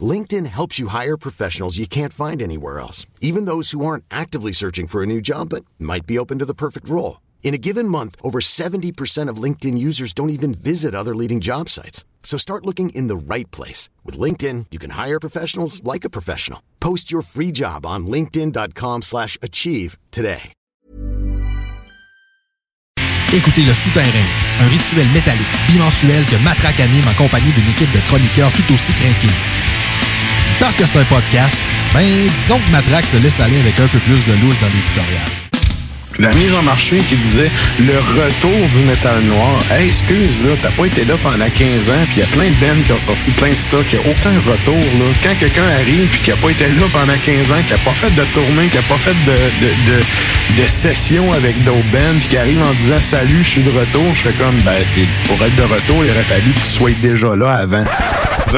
LinkedIn helps you hire professionals you can't find anywhere else, even those who aren't actively searching for a new job but might be open to the perfect role. In a given month, over 70% of LinkedIn users don't even visit other leading job sites. So start looking in the right place. With LinkedIn, you can hire professionals like a professional. Post your free job on linkedin.com slash achieve today. Écoutez Le Souterrain, un rituel métallique bimensuel que Matraque anime en compagnie d'une équipe de chroniqueurs tout aussi craqués. Parce que c'est un podcast, ben disons que Matraque se laisse aller avec un peu plus de loose dans l'éditorial. La mise en marché qui disait le retour du métal noir. Excuse, là, t'as pas été là pendant 15 ans, puis il y a plein de bands qui ont sorti plein de stocks, il a aucun retour, là. Quand quelqu'un arrive, puis qui a pas été là pendant 15 ans, qui a pas fait de tournée, qui a pas fait de, de, de, de session avec d'autres bands, puis qui arrive en disant salut, je suis de retour, je fais comme, ben, pour être de retour, il aurait fallu que tu sois déjà là avant.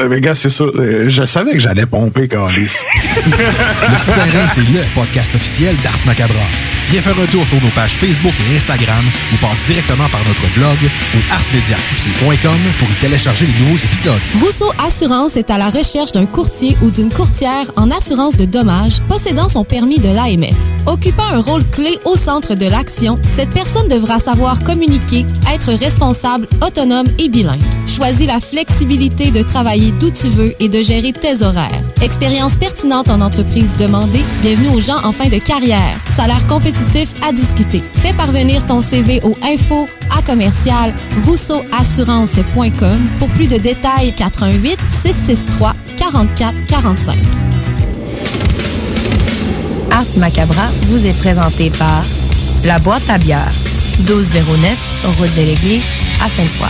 Mais gars, c'est ça. euh, Je savais que j'allais pomper, Calis. Le Souterrain, c'est le podcast officiel d'Ars Macabra. Viens faire un tour sur nos pages Facebook et Instagram ou passe directement par notre blog ou arsmediaqc.com pour y télécharger les nouveaux épisodes. Rousseau Assurance est à la recherche d'un courtier ou d'une courtière en assurance de dommages possédant son permis de l'AMF. Occupant un rôle clé au centre de l'action, cette personne devra savoir communiquer, être responsable, autonome et bilingue. Choisis la flexibilité de travailler d'où tu veux et de gérer tes horaires. Expérience pertinente en entreprise demandée, bienvenue aux gens en fin de carrière. Salaire compétitif à discuter. Fais parvenir ton CV au info à commercial rousseauassurance.com pour plus de détails 88 663 44 45. Ars Macabra vous est présenté par La Boîte à bière, 1209, route de l'église, à Sainte-Foy.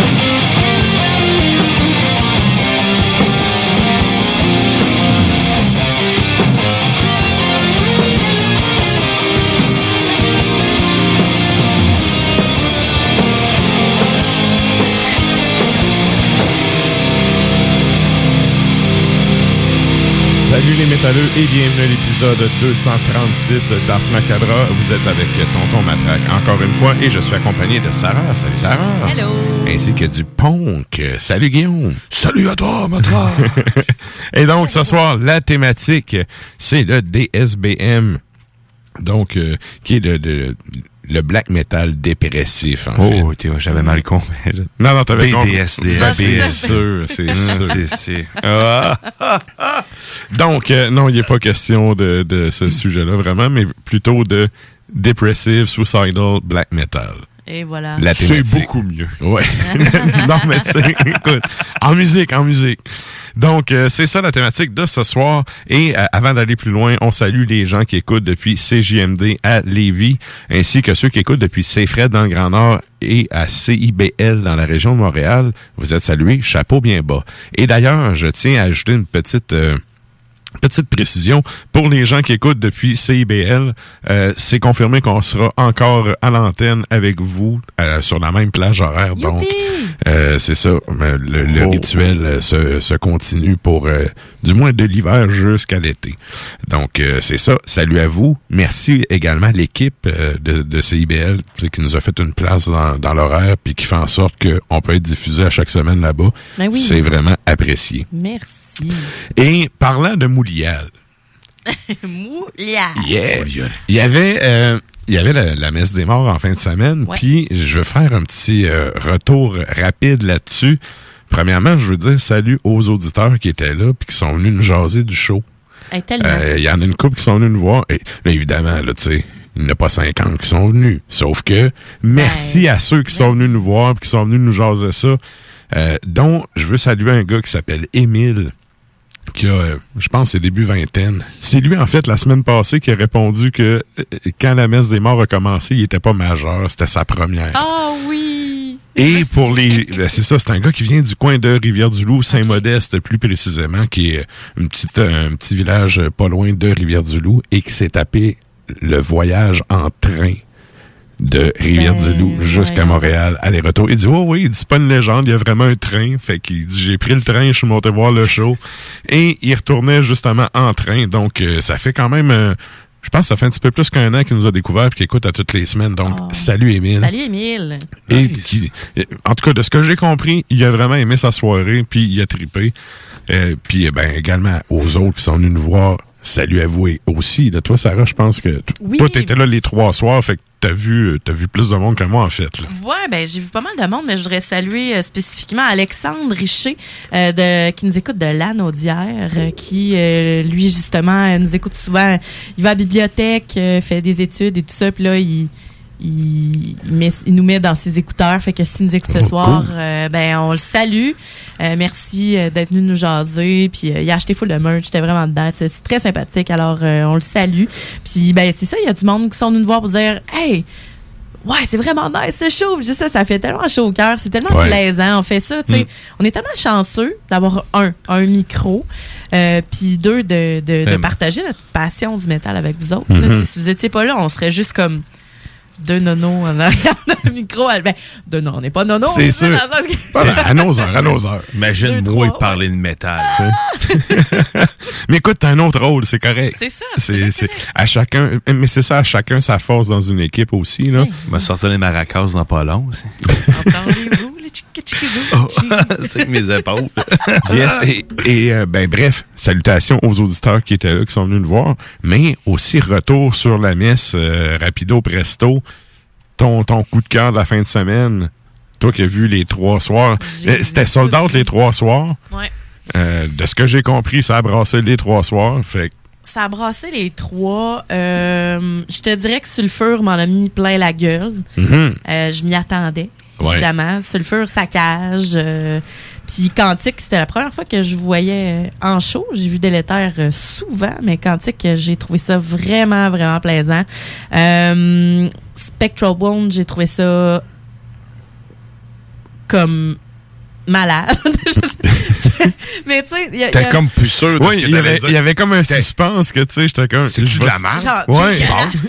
Thank Salut les métalleux et bienvenue à l'épisode 236 d'Ars Macabra. Vous êtes avec Tonton Matraque encore une fois et je suis accompagné de Sarah. Salut Sarah. Hello. Ainsi que du Punk. Salut Guillaume. Salut à toi Matraque. et donc ce soir, la thématique, c'est le DSBM. Donc, euh, qui est le, le black metal dépressif, en fait. Oh, tu vois, j'avais mal compris. Non, non, t'avais compris. BDSD. Ben, c'est sûr, c'est sûr. C'est, c'est. Ah. Donc, euh, non, il n'est pas question de, de ce sujet-là, vraiment, mais plutôt de depressive, suicidal, black metal. Et voilà. C'est beaucoup mieux. Ouais. non, mais tu sais, écoute, en musique, en musique. Donc, euh, c'est ça la thématique de ce soir. Et euh, avant d'aller plus loin, on salue les gens qui écoutent depuis CJMD à Lévis, ainsi que ceux qui écoutent depuis Saint-Fred dans le Grand Nord et à CIBL dans la région de Montréal. Vous êtes salués, chapeau bien bas. Et d'ailleurs, je tiens à ajouter une petite... euh, Petite précision, pour les gens qui écoutent depuis CIBL, euh, c'est confirmé qu'on sera encore à l'antenne avec vous euh, sur la même plage horaire. Donc, euh, c'est ça, le, le Oh. rituel se, se continue pour euh, du moins de l'hiver jusqu'à l'été. Donc, euh, c'est ça. Salut à vous. Merci également à l'équipe euh, de, de CIBL tu sais, qui nous a fait une place dans, dans l'horaire puis qui fait en sorte qu'on peut être diffusé à chaque semaine là-bas. Ben oui. C'est vraiment apprécié. Merci. Et parlant de Moulial, Moulia. Yeah. Il y avait, euh, il y avait la, la messe des morts en fin de semaine, puis je veux faire un petit euh, retour rapide là-dessus. Premièrement, je veux dire salut aux auditeurs qui étaient là puis qui sont venus nous jaser du show. Hey, tellement. Euh, Il y en a une couple qui sont venus nous voir. Et là, évidemment, là, tu sais, il n'y en a pas 50 qui sont venus. Sauf que merci Ben, à ceux qui sont venus nous voir puis qui sont venus nous jaser ça. Euh, dont je veux saluer un gars qui s'appelle Émile qui a, euh, je pense, c'est début vingtaine. C'est lui, en fait, la semaine passée, qui a répondu que euh, quand la messe des morts a commencé, il était pas majeur, c'était sa première. Ah oui. Et pour les, ben, c'est ça, c'est un gars qui vient du coin de Rivière-du-Loup, Saint-Modeste plus précisément, qui est une petite, un petit village pas loin de Rivière-du-Loup et qui s'est tapé le voyage en train de Rivière-du-Loup Ben, jusqu'à. Montréal, aller-retour. Il dit, oh oui, il dit, c'est pas une légende, il y a vraiment un train. Fait qu'il dit, j'ai pris le train, je suis monté voir le show. Et il retournait justement en train. Donc, euh, ça fait quand même, euh, je pense que ça fait un petit peu plus qu'un an qu'il nous a découvert et qu'il écoute à toutes les semaines. Donc, Oh. salut Émile. Salut, Émile. Et qui- euh, en tout cas, de ce que j'ai compris, il a vraiment aimé sa soirée, puis il a trippé. Euh, puis eh ben également aux autres qui sont venus nous voir, salut à vous et aussi. De toi, Sarah, je pense que Oui. toi, t'étais là les trois soirs, fait que t'as vu, t'as vu plus de monde que moi en fait. Là. Ouais, ben j'ai vu pas mal de monde, mais je voudrais saluer euh, spécifiquement Alexandre Richer euh, de qui nous écoute de l'Anaudière, euh, qui euh, lui justement nous écoute souvent. Il va à la bibliothèque, euh, fait des études et tout ça, puis là il il, il met- il nous met dans ses écouteurs, fait que s'il nous écoute ce Oh, soir, cool. euh, ben on le salue. Euh, merci euh, d'être venu nous jaser, puis euh, il a acheté full de merch, j'étais vraiment dedans, c'est c'est très sympathique, alors on le salue. Puis ben c'est ça, il y a du monde qui sont venus nous voir pour dire, hey, ouais, c'est vraiment nice ce show. Puis Juste ça, ça fait tellement chaud au cœur. C'est tellement Ouais. plaisant. On fait ça, tu sais. Mm. On est tellement chanceux d'avoir un, un micro, euh, puis deux, de, de, partager notre passion du métal avec vous autres. Mhm. Sais, Si vous étiez pas là, on serait juste comme deux nonos en arrière d'un micro. Ben, deux non, on n'est pas nonos. C'est sûr. que- à nos heures, à nos heures. Imagine Deux, moi trois, parler de métal. Mais écoute, t'as un autre rôle, c'est correct. C'est ça. C'est, c'est à chacun, mais c'est ça, à chacun sa force dans une équipe aussi là. Oui. Je vais sortir les maracas dans pas long aussi. Entendez-vous, C'est mes épaules. Yes. Et, et, euh, ben bref, salutations aux auditeurs qui étaient là, qui sont venus nous voir, mais aussi retour sur la messe euh, rapido presto. Ton, ton coup de cœur de la fin de semaine, toi qui as vu les trois soirs, euh, c'était sold out les trois soirs. Ouais. Euh, de ce que j'ai compris, ça a brassé les trois soirs. Fait Ça a brassé les trois. Euh, je te dirais que Sulfur m'en a mis plein la gueule. mhm. Euh, je m'y attendais, Ouais. évidemment. Sulfur, saccage. Euh, Puis Quantique, c'était la première fois que je voyais euh, en show. J'ai vu Délétère euh, souvent, mais Quantique, euh, j'ai trouvé ça vraiment, vraiment plaisant. Euh, Spectral Wound, j'ai trouvé ça comme malade. Mais tu sais, T'es a- comme plus sûr de Ouais, ce que il y, avait, t'allais dire. il y avait comme un suspense que, tu sais, j'étais comme... C'est-tu de la? Genre, Ouais.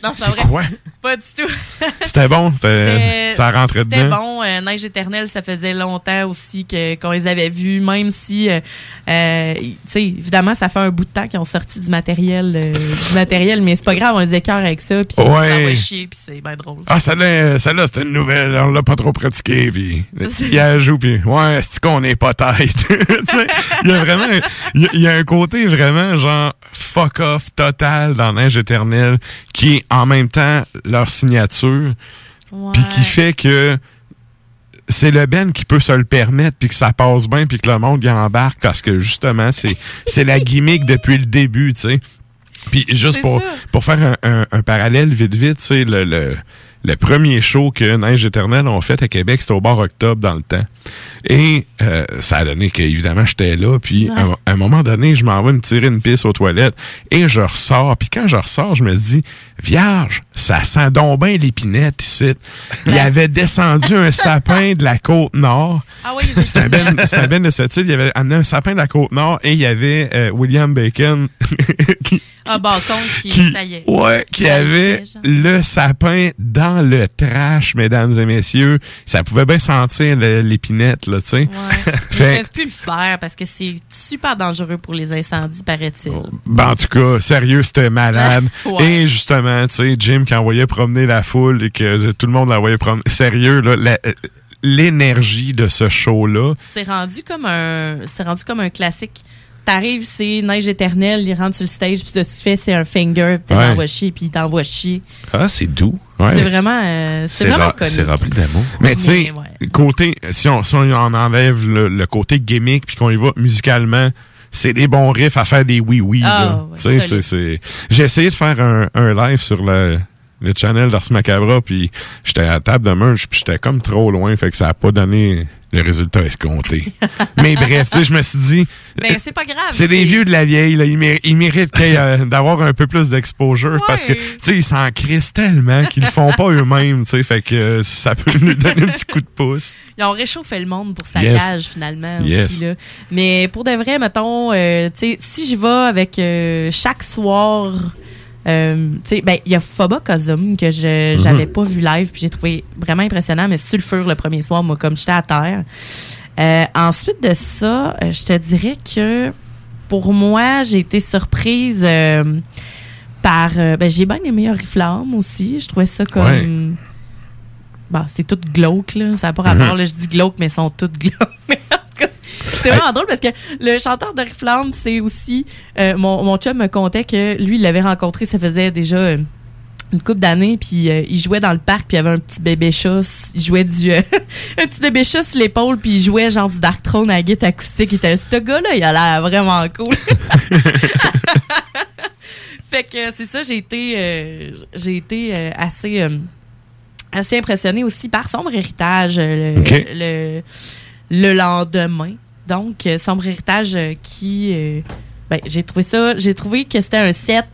Non, c'est vrai. quoi? Pas du tout. C'était bon, c'était, C'était- ça rentrait C'était dedans. bon. Euh, Neige éternelle, ça faisait longtemps aussi que qu'on les avait vus, même si, euh, euh, tu sais, évidemment, ça fait un bout de temps qu'ils ont sorti du matériel, euh, du matériel, mais c'est pas grave, on les écœure avec ça, puis Ouais. ça va chier, puis c'est bien drôle. Ah, celle-là, celle-là, c'était une nouvelle, on l'a pas trop pratiqué, puis il y a joue, puis ouais, c'est qu'on est pas tête? Il y a vraiment, il y a- il y, a un côté vraiment genre fuck off total dans Neige éternelle qui est en même temps leur signature, puis qui fait que c'est le Ben qui peut se le permettre puis que ça passe bien puis que le monde y embarque parce que justement c'est c'est la gimmick depuis le début tu sais puis juste pour ça. pour faire un, un- un parallèle vite vite tu sais le, le le premier show que Neige Éternelle ont fait à Québec, c'était au bar Octobre dans le temps. Et euh, ça a donné qu'évidemment, j'étais là. Puis à, un- à un moment donné, je m'en vais me tirer une pisse aux toilettes et je ressors. Puis quand je ressors, je me dis, Vierge, ça sent donc bien l'épinette ici. Il avait descendu un sapin de la côte nord. Ah oui, C'était un ben, c'était un ben de cette île. Il avait amené un sapin de la côte nord et il y avait euh, William Bacon qui, un bâton qui, qui- ça y est. ouais, qui Ça avait genre. le sapin dans le trash, mesdames et messieurs. Ça pouvait bien sentir l'épinette, là, tu sais. Ouais. Ils Fait- peuvent plus le faire parce que c'est super dangereux pour les incendies, paraît-il. Ben, en tout cas, sérieux, c'était malade. Ouais. Et justement, tu sais, Jim qui envoyait promener la foule et que tout le monde l'envoyait promener. Sérieux, là, la- euh, l'énergie de ce show-là. C'est rendu comme un, c'est rendu comme un classique. T'arrives, c'est neige éternelle, il rentre sur le stage, puis ce que tu fais, c'est un finger, puis Ouais. t'envoies chier, puis il t'envoie chier. Ah, c'est doux. C'est vraiment, euh, c'est vraiment. C'est rempli d'amour. Mais tu sais, côté, si on, si on en enlève le, le côté gimmick puis qu'on y va musicalement, c'est des bons riffs à faire des oui-oui. Ah, là. ouais, Tu sais, solide. c'est, c'est... J'ai essayé de faire un, un live sur le, le channel d'Ars Macabra, puis j'étais à la table de merge, puis j'étais comme trop loin, fait que ça a pas donné le résultat escompté. Mais bref, tu sais, je me suis dit... Ben, c'est pas grave. C'est des vieux de la vieille, là. Ils, méri- ils méritent euh, d'avoir un peu plus d'exposure parce que, tu sais, ils s'en crissent tellement qu'ils le font pas eux-mêmes, tu sais. Fait que euh, ça peut nous donner un petit coup de pouce. Ils ont réchauffé le monde pour sa Yes. cage, finalement. Yes. Aussi, là. Mais pour de vrai, mettons, euh, tu sais, si j'y vais avec euh, chaque soir, euh, tu sais, ben, il y a Foba Cosum que je Mhm. j'avais pas vu live, puis j'ai trouvé vraiment impressionnant, mais Sulfure le premier soir, moi, comme j'étais à terre. Euh, ensuite de ça, euh, je te dirais que pour moi, j'ai été surprise euh, par. euh, ben, j'ai bien aimé Oriflamme aussi. Je trouvais ça comme. Ouais. Bon, c'est tout glauque, là. Ça n'a pas rapport, Mhm. là. Je dis glauque, mais ils sont toutes glauques. C'est vraiment drôle parce que le chanteur d'Oriflamme, c'est aussi. euh, mon, mon chum me contait que lui, il l'avait rencontré, ça faisait déjà. euh, une couple d'années, puis euh, il jouait dans le parc, puis il avait un petit bébé chat. Il jouait du. euh, un petit bébé chat sur l'épaule, puis il jouait genre du Dark Throne à la guitare acoustique. Il était ce gars-là, il a l'air vraiment cool. fait que c'est ça, j'ai été, euh, j'ai été assez, assez impressionnée aussi par Sombre Héritage le, le lendemain. Donc, euh, Sombre Héritage euh, qui. euh, ben, j'ai trouvé ça. J'ai trouvé que c'était un set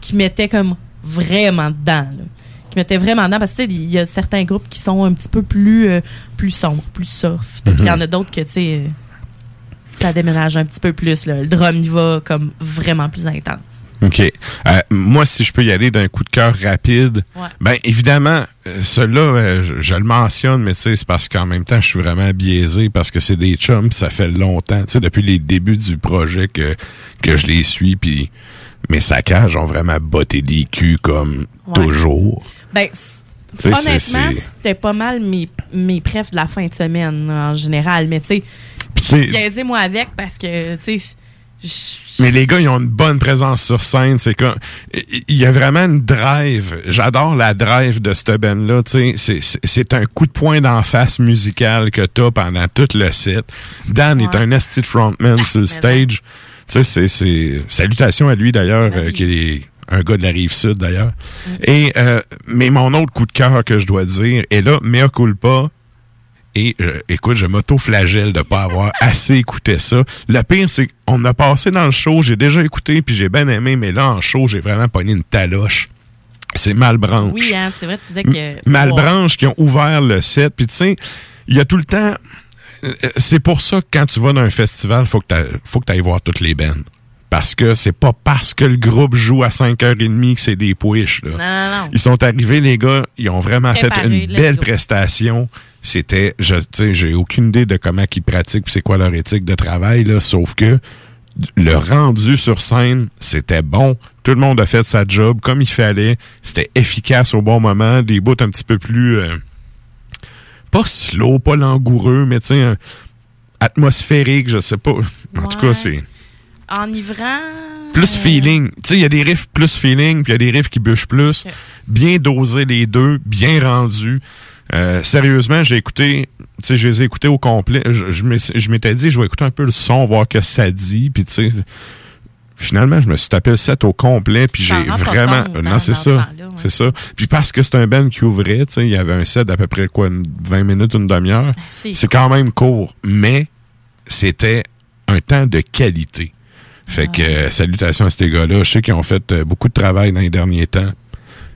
qui mettait comme vraiment dedans. là. Qui mettait vraiment dedans parce que tu sais, il y a certains groupes qui sont un petit peu plus, euh, plus sombres, plus soft. Puis il y en a d'autres que, tu sais, ça déménage un petit peu plus. là. Le drum, il va comme vraiment plus intense. OK. Euh, moi, si je peux y aller d'un coup de cœur rapide, Ouais. ben évidemment, euh, ceux-là, euh, je, je le mentionne, mais c'est parce qu'en même temps, je suis vraiment biaisé parce que c'est des chums, ça fait longtemps, tu sais, depuis les débuts du projet que, que je les suis, puis mes saccages ont vraiment botté des culs comme Ouais. toujours. Ben, honnêtement, c'était pas mal mes, mes prefs de la fin de semaine en général. Mais tu sais, sais, biaisez-moi avec parce que, tu sais, Mais les gars, ils ont une bonne présence sur scène. C'est comme, il y a vraiment une drive. J'adore la drive de cette band-là. Tu sais, c'est- un coup de poing d'en face musical que t'as pendant tout le set. Dan est un esti de frontman sur le stage. Tu sais, c'est- salutations à lui d'ailleurs, euh, qui est un gars de la rive sud d'ailleurs. Et, euh, mais mon autre coup de cœur que je dois dire, est là, mea culpa, et euh, écoute, je m'auto-flagelle de pas avoir assez écouté ça. Le pire, c'est qu'on a passé dans le show, j'ai déjà écouté, puis j'ai bien aimé, mais là, en show, j'ai vraiment pogné une taloche. C'est Malbranche. oui, hein, c'est vrai, tu disais que. Malbranche qui ont ouvert le set. Puis tu sais, il y a tout le temps... euh, C'est pour ça que quand tu vas dans un festival, faut que t'a- faut que tu ailles voir toutes les bands. Parce que c'est pas parce que le groupe joue à 5h30 que c'est des pouiches. Là. Non, non, non. Ils sont arrivés, les gars, ils ont vraiment fait une belle prestation. C'était, je, j'ai aucune idée de comment ils pratiquent, c'est quoi leur éthique de travail, là, sauf que le rendu sur scène, c'était bon. Tout le monde a fait sa job comme il fallait. C'était efficace au bon moment. Des bouts un petit peu plus, euh, pas slow, pas langoureux, mais tu sais, atmosphérique, je sais pas. En tout cas, c'est Enivrant. plus feeling. Tu sais, il y a des riffs plus feeling, puis il y a des riffs qui bûchent plus. Bien dosés les deux, bien rendus. Euh, sérieusement, j'ai écouté, tu sais, je les ai écoutés au complet. Je, m'étais dit, je vais écouter un peu le son, voir que ça dit, puis tu sais, finalement, je me suis tapé le set au complet, puis j'ai vraiment, non, c'est ça. C'est ça. Puis parce que c'est un band qui ouvrait, tu sais, il y avait un set d'à peu près quoi, une 20 minutes, une demi-heure. c'est C'est quand même court, mais c'était un temps de qualité. Fait que euh, salutations à ces gars-là. Je sais qu'ils ont fait euh, beaucoup de travail dans les derniers temps.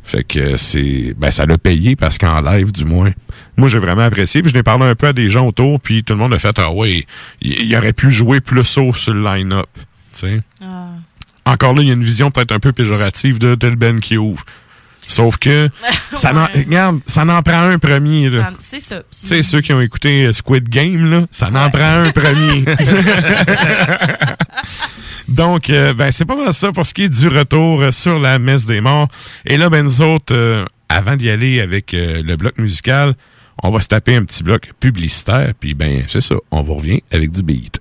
Fait que euh, c'est ben ça l'a payé parce qu'en live du moins. Moi j'ai vraiment apprécié puis je l'ai parlé un peu à des gens autour puis tout le monde a fait ah ouais, il, il aurait pu jouer plus haut sur le line-up, tu sais. Encore là, il y a une vision peut-être un peu péjorative de tel Ben qui ouvre. Sauf que ça n'en regarde, ça n'en prend un premier C'est ça. Tu sais, ceux qui ont écouté Squid Game, là, ça n'en prend un premier. Donc, euh, ben, c'est pas mal ça pour ce qui est du retour sur la messe des morts. Et là, ben, nous autres, euh, avant d'y aller avec euh, le bloc musical, on va se taper un petit bloc publicitaire, puis ben, c'est ça, on vous revient avec du beat.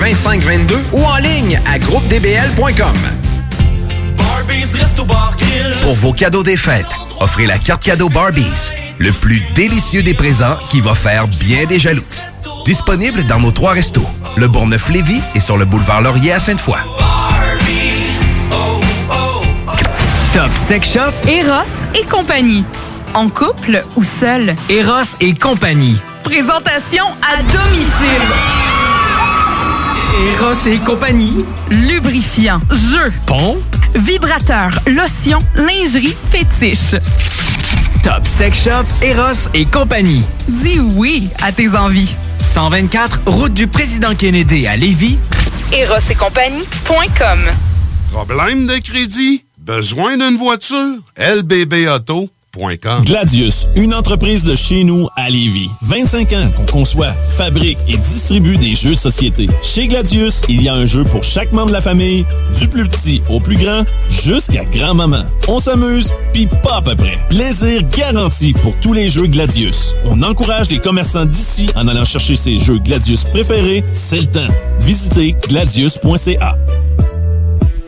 2522 ou en ligne à groupedbl.com. Pour vos cadeaux des fêtes, offrez la carte cadeau Barbies, le plus délicieux des présents qui va faire bien des jaloux. Disponible dans nos trois restos, le Bourgneuf-Lévis et sur le boulevard Laurier à Sainte-Foy. Top Sex Shop, Eros et compagnie. En couple ou seul. Eros et compagnie. Présentation à domicile. Eros et compagnie. Lubrifiant, jeu, Pont. vibrateur, lotion, lingerie, fétiche. Top Sex Shop, Eros et compagnie. Dis oui à tes envies. 124, route du président Kennedy à Lévis. Eros et compagnie.com Problème de crédit? Besoin d'une voiture? Gladius, une entreprise de chez nous à Lévis. 25 ans qu'on conçoit, fabrique et distribue des jeux de société. Chez Gladius, il y a un jeu pour chaque membre de la famille, du plus petit au plus grand, jusqu'à grand-maman. On s'amuse, puis pas à peu près. Plaisir garanti pour tous les jeux Gladius. On encourage les commerçants d'ici en allant chercher ses jeux Gladius préférés, c'est le temps. Visitez gladius.ca.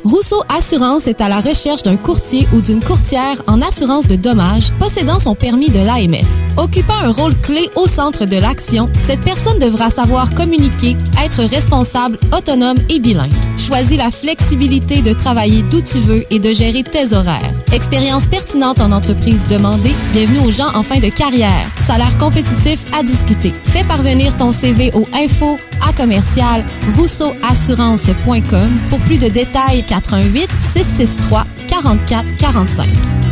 Rousseau Assurance est à la recherche d'un courtier ou d'une courtière en assurance de dommages possédant son permis de l'AMF. Occupant un rôle clé au centre de l'action, cette personne devra savoir communiquer, être responsable, autonome et bilingue. Choisis la flexibilité de travailler d'où tu veux et de gérer tes horaires. Expérience pertinente en entreprise demandée. Bienvenue aux gens en fin de carrière. Salaire compétitif à discuter. Fais parvenir ton CV au info à commercial rousseauassurance.com pour plus de détails 88 663 44 45.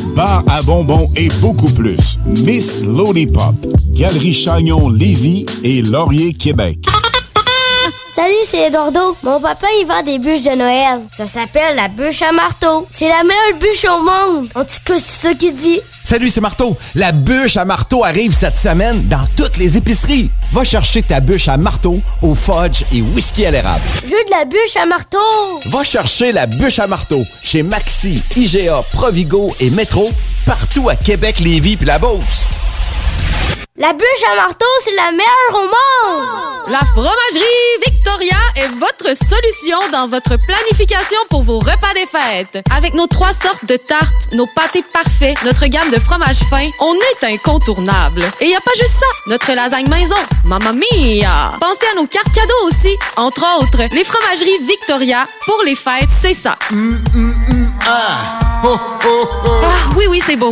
bar à bonbons et beaucoup plus. Miss Lollipop, Galerie Chagnon Lévis et Laurier Québec. Salut, c'est Eduardo. Mon papa, il vend des bûches de Noël. Ça s'appelle la bûche à marteau. C'est la meilleure bûche au monde. En tout cas, c'est ça qu'il dit. Salut, c'est Marteau. La bûche à marteau arrive cette semaine dans toutes les épiceries. Va chercher ta bûche à marteau au fudge et whisky à l'érable. Je veux de la bûche à marteau. Va chercher la bûche à marteau chez Maxi, IGA, Provigo et Métro, partout à Québec, Lévis puis la Beauce. La bûche à marteau, c'est la meilleure au monde. La fromagerie Victoria est votre solution dans votre planification pour vos repas des fêtes. Avec nos trois sortes de tartes, nos pâtés parfaits, notre gamme de fromages fins, on est incontournable. Et y a pas juste ça, notre lasagne maison, mamma mia! Pensez à nos cartes cadeaux aussi, entre autres, les fromageries Victoria pour les fêtes, c'est ça. Ah, oui oui, c'est beau.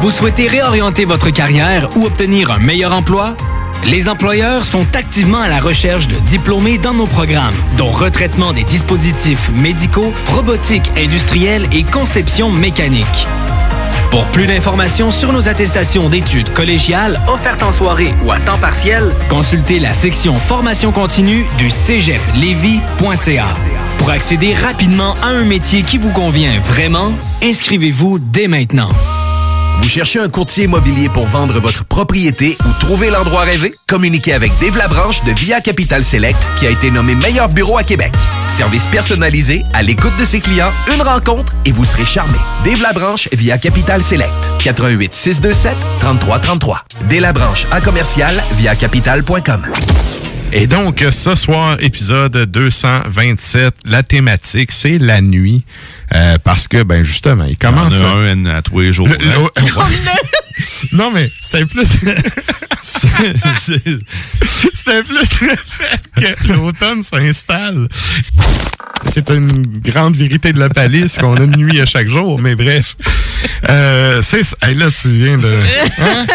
Vous souhaitez réorienter votre carrière ou obtenir un meilleur emploi? Les employeurs sont activement à la recherche de diplômés dans nos programmes, dont retraitement des dispositifs médicaux, robotique industrielle et conception mécanique. Pour plus d'informations sur nos attestations d'études collégiales offertes en soirée ou à temps partiel, consultez la section formation continue du cégeplevy.ca. Pour accéder rapidement à un métier qui vous convient vraiment, inscrivez-vous dès maintenant. Vous cherchez un courtier immobilier pour vendre votre propriété ou trouver l'endroit rêvé? Communiquez avec Dave Labranche de Via Capital Select qui a été nommé meilleur bureau à Québec. Service personnalisé, à l'écoute de ses clients, une rencontre et vous serez charmé. Dave Labranche via Capital Select. 88 627 3333. Dave Labranche à commercial via capital.com. Et donc, ce soir, épisode 227, la thématique, c'est la nuit. Euh, parce que, ben justement, il commence... On a un à tous les jours. Le- hein? le- ouais. non, mais c'est plus... c'est- C'était plus le fait que l'automne s'installe. C'est une grande vérité de la palisse qu'on a une nuit à chaque jour, mais bref. Euh, c'est ça. Hey, là, tu viens de hein?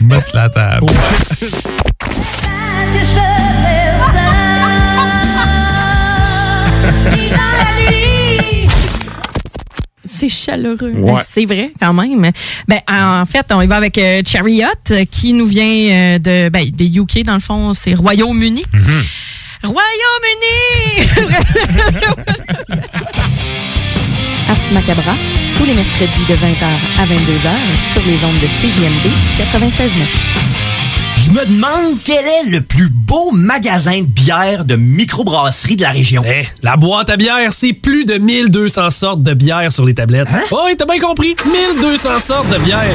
mettre la table. C'est chaleureux. Ouais. Ben, C'est vrai, quand même. Ben, en fait, on y va avec euh, Chariot, euh, qui nous vient euh, de, ben, des UK, dans le fond, c'est Royaume-Uni. Royaume-Uni! Ars Macabra, tous les mercredis de 20h à 22h sur les ondes de CJMD 96.9. Je me demande quel est le plus beau magasin de bière de microbrasserie de la région. Eh, la boîte à bière, c'est plus de 1200 sortes de bière sur les tablettes. Oh, oui, t'as bien compris. 1200 sortes de bière.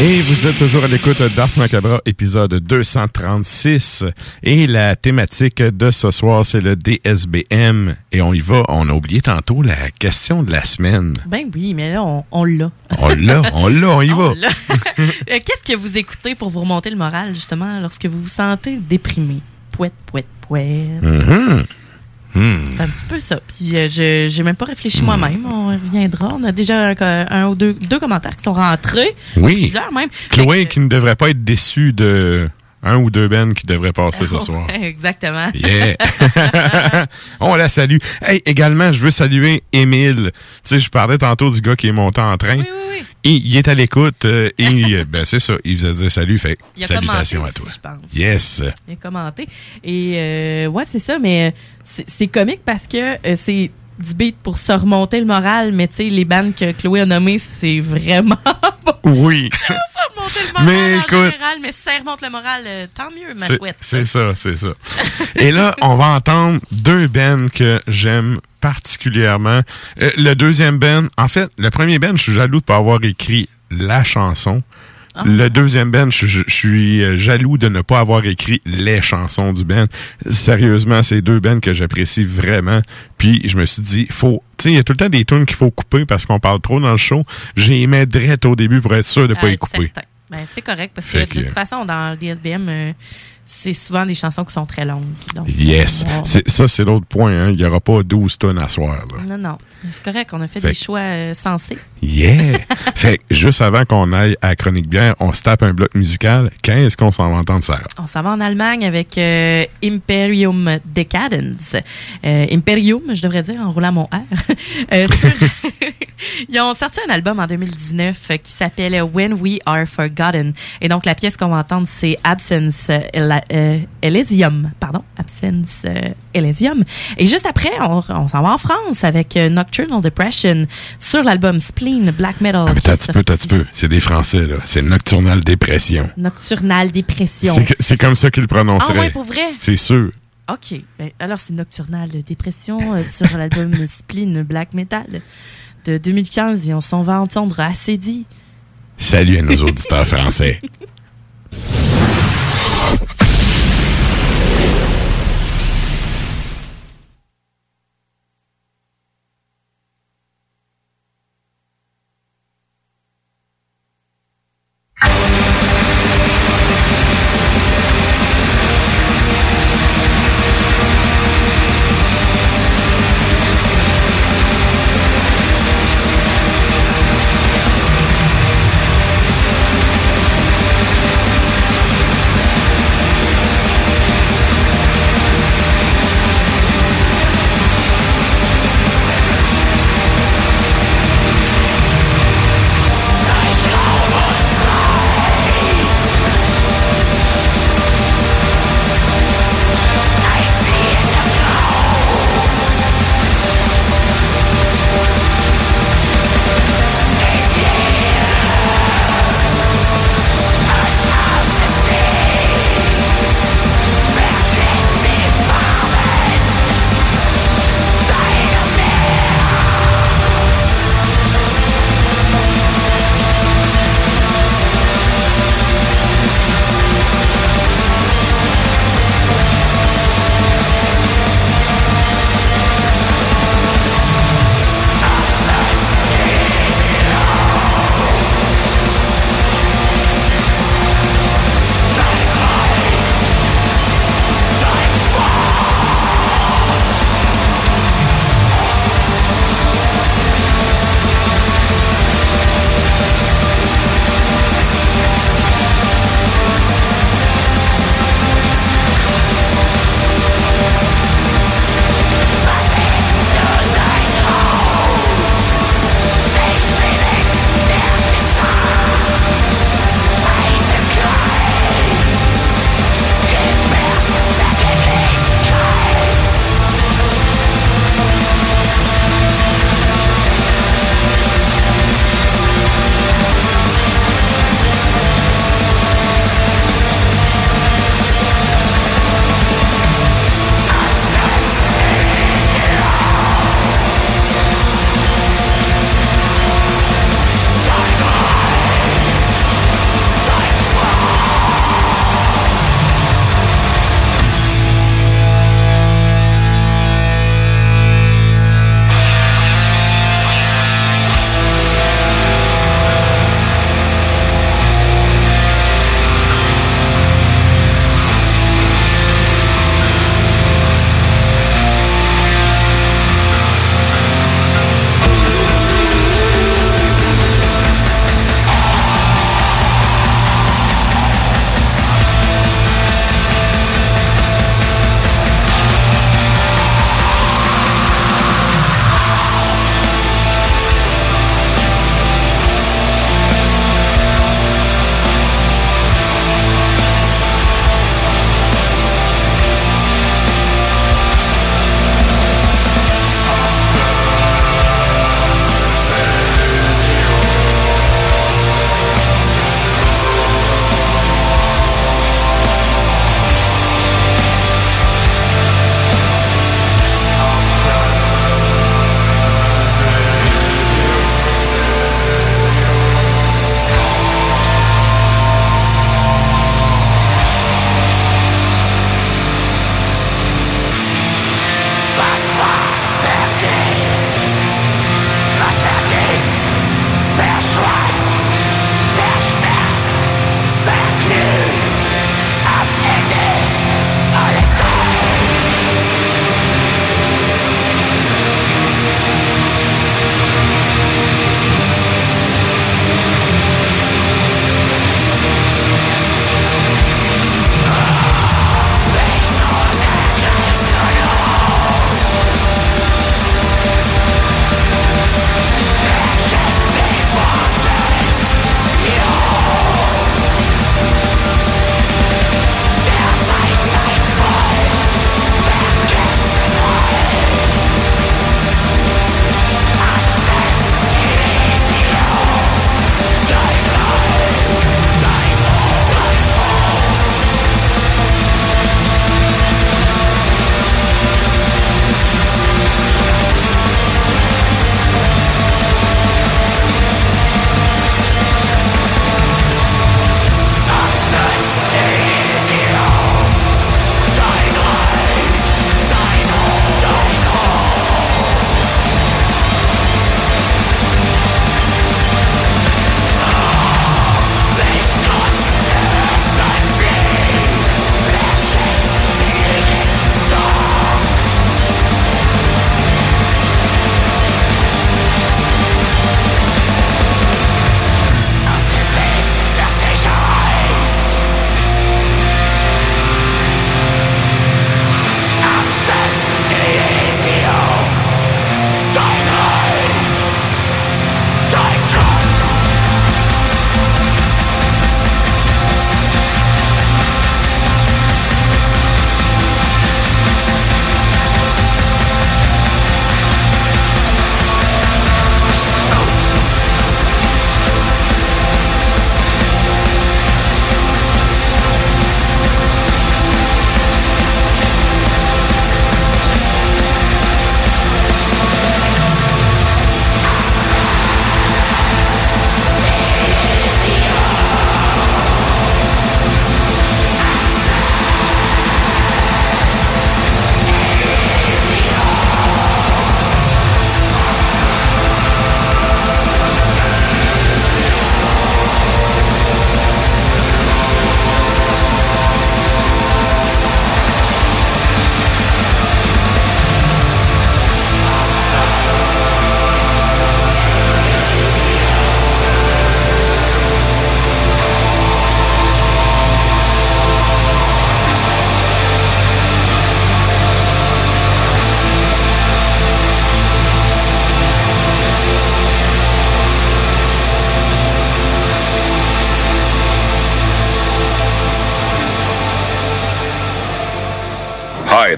Et vous êtes toujours à l'écoute d'Ars Macabra, épisode 236. Et la thématique de ce soir, c'est le DSBM. Et on y va, on a oublié tantôt la question de la semaine. Ben oui, mais là, on, l'a. On l'a, on l'a, on y va. Euh, Qu'est-ce que vous écoutez pour vous remonter le moral, justement, lorsque vous vous sentez déprimé? Pouette, pouette, pouette. Mhm. C'est un petit peu ça. Puis euh, je j'ai même pas réfléchi moi-même. On reviendra. On a déjà un, un ou deux, deux commentaires qui sont rentrés. Oui. Plusieurs même. Chloé qui ne devrait pas être déçue de un ou deux bennes qui devraient passer ce soir. Exactement. Yeah. On la salue. Hey, également, je veux saluer Émile. Tu sais, je parlais tantôt du gars qui est monté en train. Et il est à l'écoute. euh, et euh, ben, c'est ça. Il faisait salut. Fait Il a salutations commenté à toi. je pense. Yes. Il a commenté. Et euh, ouais, c'est ça, mais euh, c'est c'est comique parce que euh, c'est du beat pour se remonter le moral, mais tu sais, les bandes que Chloé a nommées, c'est vraiment Oui. ça remonter le moral Mais en écoute- général, mais si ça remonte le moral, euh, tant mieux, ma C'est- chouette. C'est ça, c'est ça. Et là, on va entendre deux bands que j'aime particulièrement. Euh, le deuxième band, en fait, le premier band, je suis jaloux de pas avoir écrit la chanson. Le deuxième band, je, je- je suis euh, jaloux de ne pas avoir écrit les chansons du band. Sérieusement, c'est deux bands que j'apprécie vraiment. Puis je me suis dit, faut, tu sais, il y a tout le temps des tunes qu'il faut couper parce qu'on parle trop dans le show. J'ai mis direct au début pour être sûr de pas Ah, y couper. Ben, c'est correct parce que de toute façon, dans les SBM, euh, c'est souvent des chansons qui sont très longues. Donc, Yes. Ça, c'est l'autre point. hein. Il n'y aura pas 12 tonnes à soir. Là. Non, non. C'est correct, on a fait, Fait des choix euh, sensés. Yeah! fait que juste avant qu'on aille à Chronique Bière, on se tape un bloc musical. Quand est-ce qu'on s'en va entendre, Sarah? On s'en va en Allemagne avec euh, Imperium Decadence. Euh, Imperium, je devrais dire, en roulant mon R. Euh, sur- Ils ont sorti un album en 2019 euh, qui s'appelle When We Are Forgotten. Et donc, la pièce qu'on va entendre, c'est Absence euh, Elysium. Pardon, Absence Elysium. Et juste après, on, on s'en va en France avec euh, Nocturnal Depression sur l'album Spleen Black Metal. T'as un est petit peu, t'as peu. C'est des Français, là. C'est Nocturnal Dépression. Nocturnal Dépression. C'est comme ça qu'ils le prononceraient. Ah ouais, pour vrai? C'est sûr. OK. Ben, alors, c'est Nocturnal Dépression euh, sur l'album Spleen Black Metal de 2015 et on s'en va entendre assez dit. Salut à nos auditeurs français.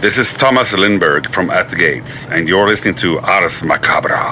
this is Thomas Lindberg from At the Gates, and you're listening to Ars Macabra.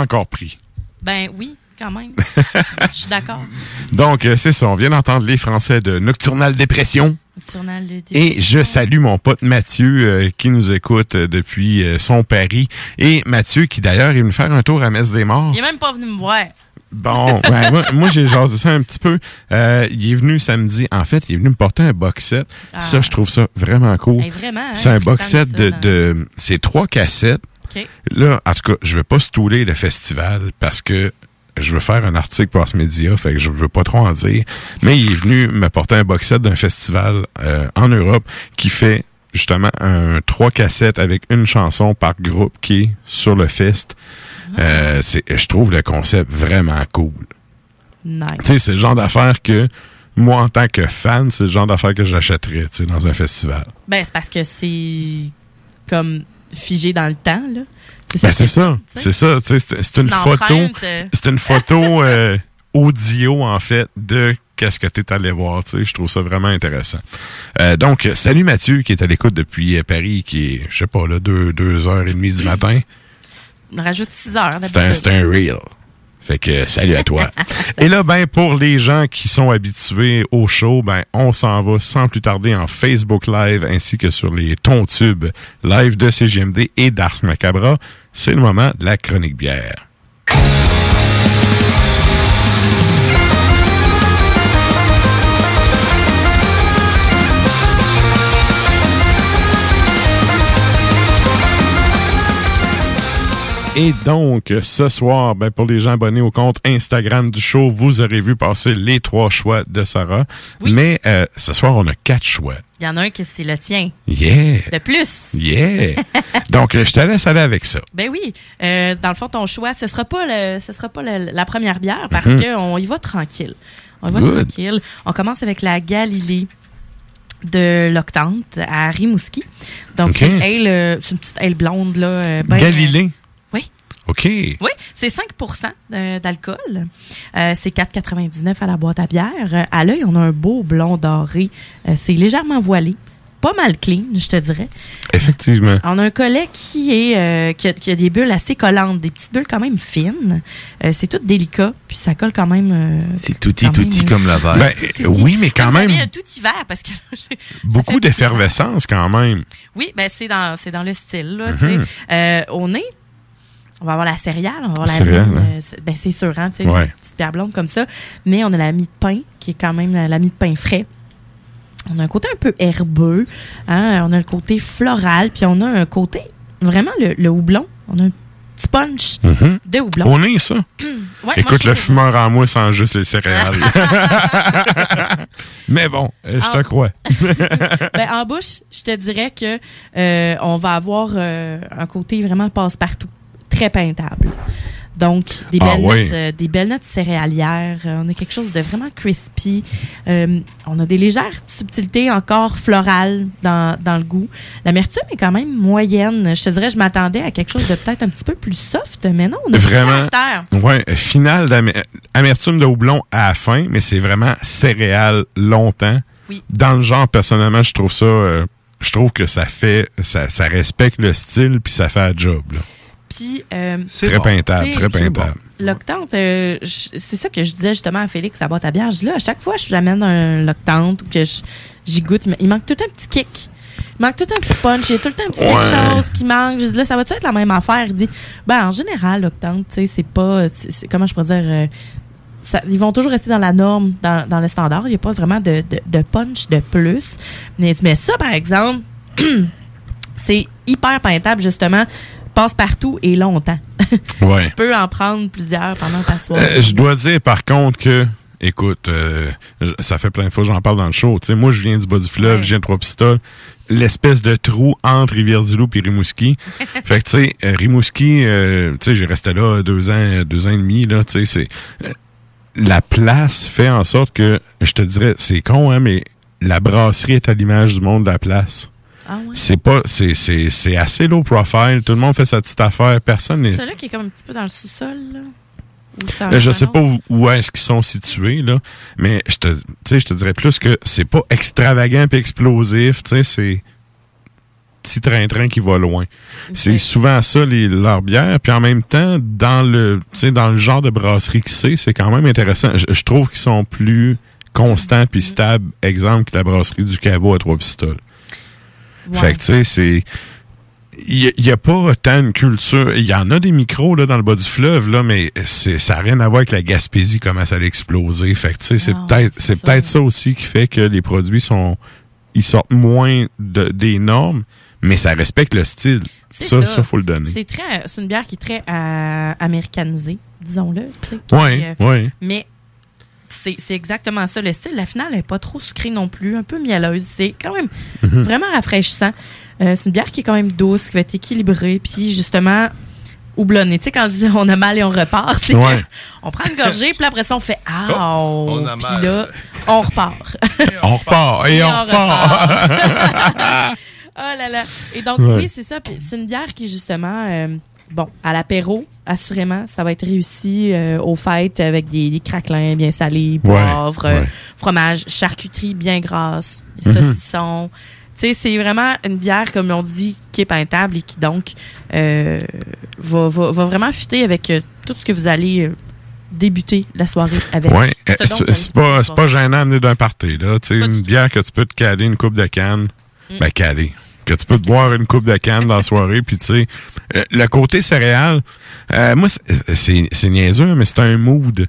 Encore pris. Ben oui, quand même. Je suis d'accord. Donc, euh, c'est ça. On vient d'entendre les Français de Nocturnal Dépression. Nocturnal de Et je salue mon pote Mathieu euh, qui nous écoute euh, depuis euh, son Paris. Et Mathieu qui d'ailleurs est venu faire un tour à Messe des Morts. Il est même pas venu me voir. Bon, ben, moi, moi, j'ai jasé ça un petit peu. Euh, il est venu samedi. En fait, il est venu me porter un box set. Ah. Ça, je trouve ça vraiment cool. Hey, vraiment, hein, C'est un box set de, de c'est trois cassettes. Là, en tout cas, je veux pas stouler le festival parce que je veux faire un article pour ce média, fait que je veux pas trop en dire. Mais il est venu me porter un box set d'un festival euh, en Europe qui fait justement un trois cassettes avec une chanson par groupe qui est sur le fest. Euh, c'est, je trouve le concept vraiment cool. Nice. Tu sais, c'est le genre d'affaire que moi, en tant que fan, c'est le genre d'affaire que j'achèterais, dans un festival. Ben, c'est parce que c'est comme figé dans le temps, là. Ben, c'est ça. C'est ça. sais, C'est une, photo. euh. C'est une photo euh, audio, en fait, de qu'est-ce que tu es allé voir. Tu sais, je trouve ça vraiment intéressant. Euh, donc, euh, salut Mathieu, qui est à l'écoute depuis euh, Paris, qui est, je sais pas, là, deux, deux heures et demie du matin. On rajoute 6 heures. C'est un, un reel. Fait que salut à toi. Et là, ben, pour les gens qui sont habitués au show, ben, on s'en va sans plus tarder en Facebook Live ainsi que sur les tubes live de CGMD et d'Ars Macabra. C'est le moment de la chronique bière. Et donc, ce soir, ben, pour les gens abonnés au compte Instagram du show, vous aurez vu passer les trois choix de Sarah. Mais euh, ce soir, on a quatre choix. Il y en a un que c'est le tien. Yeah! De plus. Yeah! donc, je te laisse aller avec ça. Ben oui. Euh, dans le fond, ton choix, ce sera pas le, ce sera pas le- la première bière parce Mhm. qu'on y va tranquille. On y va Good. tranquille. On commence avec la Galilée de l'Octante à Rimouski. Donc, Ok. c'est une ale, euh, c'est une petite aile blonde, là. ben, Galilée? Oui. OK. Oui, c'est 5% euh, d'alcool. Euh, c'est 4,99 à la boîte à bière. Euh, À l'œil, on a un beau blond doré. Euh, c'est légèrement voilé. Pas mal clean, je te dirais. Effectivement. On a un collet qui est euh, qui, a, qui a des bulles assez collantes, des petites bulles quand même fines. C'est tout délicat, puis ça colle quand même. C'est touti même, touti euh, comme la verre. Ben, euh, oui, mais quand même, un tout hiver parce que là, beaucoup d'effervescence quand même. oui, ben c'est dans c'est dans le style là. Mhm. on est on va avoir la céréale, on va avoir la mie, hein. euh, c'est- ben c'est sûr, hein, tu sais, Ouais. une petite pierre blonde comme ça. Mais on a la mie de pain, qui est quand même la, la mie de pain frais. On a un côté un peu herbeux, hein, on a le côté floral, puis on a un côté, vraiment le, le houblon. On a un petit punch Mhm. de houblon. On est ça? Ouais, Écoute, le fumeur en moi sans juste les céréales. mais bon, euh, je te Ah. crois. ben, en bouche, je te dirais que euh, on va avoir euh, un côté vraiment passe-partout, très peintable. Donc, des Ah belles, oui. notes, euh, des belles notes céréalières. Euh, on a quelque chose de vraiment crispy. Euh, on a des légères subtilités encore florales dans, dans le goût. L'amertume est quand même moyenne. Je te dirais, je m'attendais à quelque chose de peut-être un petit peu plus soft, mais non, on a Vraiment. Ouais, final d'amer- amertume de houblon à la fin, mais c'est vraiment céréales longtemps. Oui. Dans le genre, personnellement, je trouve ça, je trouve que ça fait, ça, ça respecte le style puis ça fait un job. là. Puis, euh, Très peintable, tu sais, très peintable. L'octante, euh, c'est ça que je disais justement à Félix à boîte à bière. Je là, à chaque fois que je l'amène un l'octante ou que je- j'y goûte, il, ma- il manque tout un petit kick. Il manque tout un petit punch. Il y a tout le temps un petit Ouais. quelque chose qui manque. Je dis là, ça va être la même affaire? Il dit, ben, en général, l'octante, tu sais, c'est pas, c'est- c'est- comment je pourrais dire, euh, ça- ils vont toujours rester dans la norme, dans, dans le standard. Il n'y a pas vraiment de, de, de punch de plus. Mais, mais ça, par exemple, c'est hyper peintable, justement, passe partout et longtemps. Ouais. tu peux en prendre plusieurs pendant ta soirée. Euh, je dois dire par contre que, écoute, euh, ça fait plein de fois que j'en parle dans le show. Tu sais, moi, je viens du bas du fleuve, je viens de Trois-Pistoles. L'espèce de trou entre Rivière-du-Loup et Rimouski. fait que, tu sais, euh, Rimouski, euh, tu sais, j'ai resté là deux ans, deux ans et demi, là, tu sais, c'est... euh, la place fait en sorte que, je te dirais, c'est con, hein, mais la brasserie est à l'image du monde de la place. Ah ouais? C'est pas, c'est, c'est, c'est assez low profile. Tout le monde fait sa petite affaire. Personne n'est. C'est celui qui est comme un petit peu dans le sous-sol, là? Euh, je sais pas où, où est-ce qu'ils sont situés, là. Mais je te, je dirais plus que c'est pas extravagant et explosif, c'est, petit train-train qui va loin. C'est souvent ça, les, leur bière. Puis en même temps, dans le, dans le genre de brasserie que c'est, c'est quand même intéressant. Je, je trouve qu'ils sont plus constants puis stables, exemple, que la brasserie du Cabot à trois pistoles. Fait que, tu sais, c'est... Il n'y a, pas tant de culture. Il y en a des micros là, dans le bas du fleuve, là, mais ça n'a rien à voir avec la Gaspésie, comment ça a explosé. Fait que, tu sais, c'est peut-être c'est peut-être ça aussi qui fait que les produits sont ils sortent moins de, des normes, mais ça respecte le style. Ça, ça, faut le donner. C'est très, c'est une bière qui est très euh, américanisée, disons-le. qui, Ouais, ouais. Mais c'est exactement ça. Le style, la finale n'est pas trop sucrée non plus, un peu mielleuse. C'est quand même Mhm. vraiment rafraîchissant. Euh, c'est une bière qui est quand même douce, qui va être équilibrée, puis justement houblonnée. Tu sais, quand je dis on a mal et on repart, c'est Ouais. on prend une gorgée, puis après ça, on fait « Ah! on a mal. Puis là, on repart. On repart et, on, repart. Oh là là. Et donc, Ouais. oui, c'est ça. Puis c'est une bière qui, justement, euh, bon, à l'apéro, assurément, ça va être réussi euh, aux fêtes avec des, des craquelins bien salés, poivre, ouais. fromage, charcuterie bien grasse, Mhm. Tu sais, c'est vraiment une bière, comme on dit, qui est peintable et qui, donc, euh, va, va, va vraiment fitter avec euh, tout ce que vous allez débuter la soirée avec. Vous c'est pas, pas gênant d'amener d'un party, là. Tu sais, Pas une bière que tu peux te caler une coupe de canne. Mm. Ben, caler. Que tu peux te boire une coupe de canne dans la soirée, puis tu sais, euh, le côté céréal, euh, moi, c'est- c'est niaiseux, mais c'est un mood.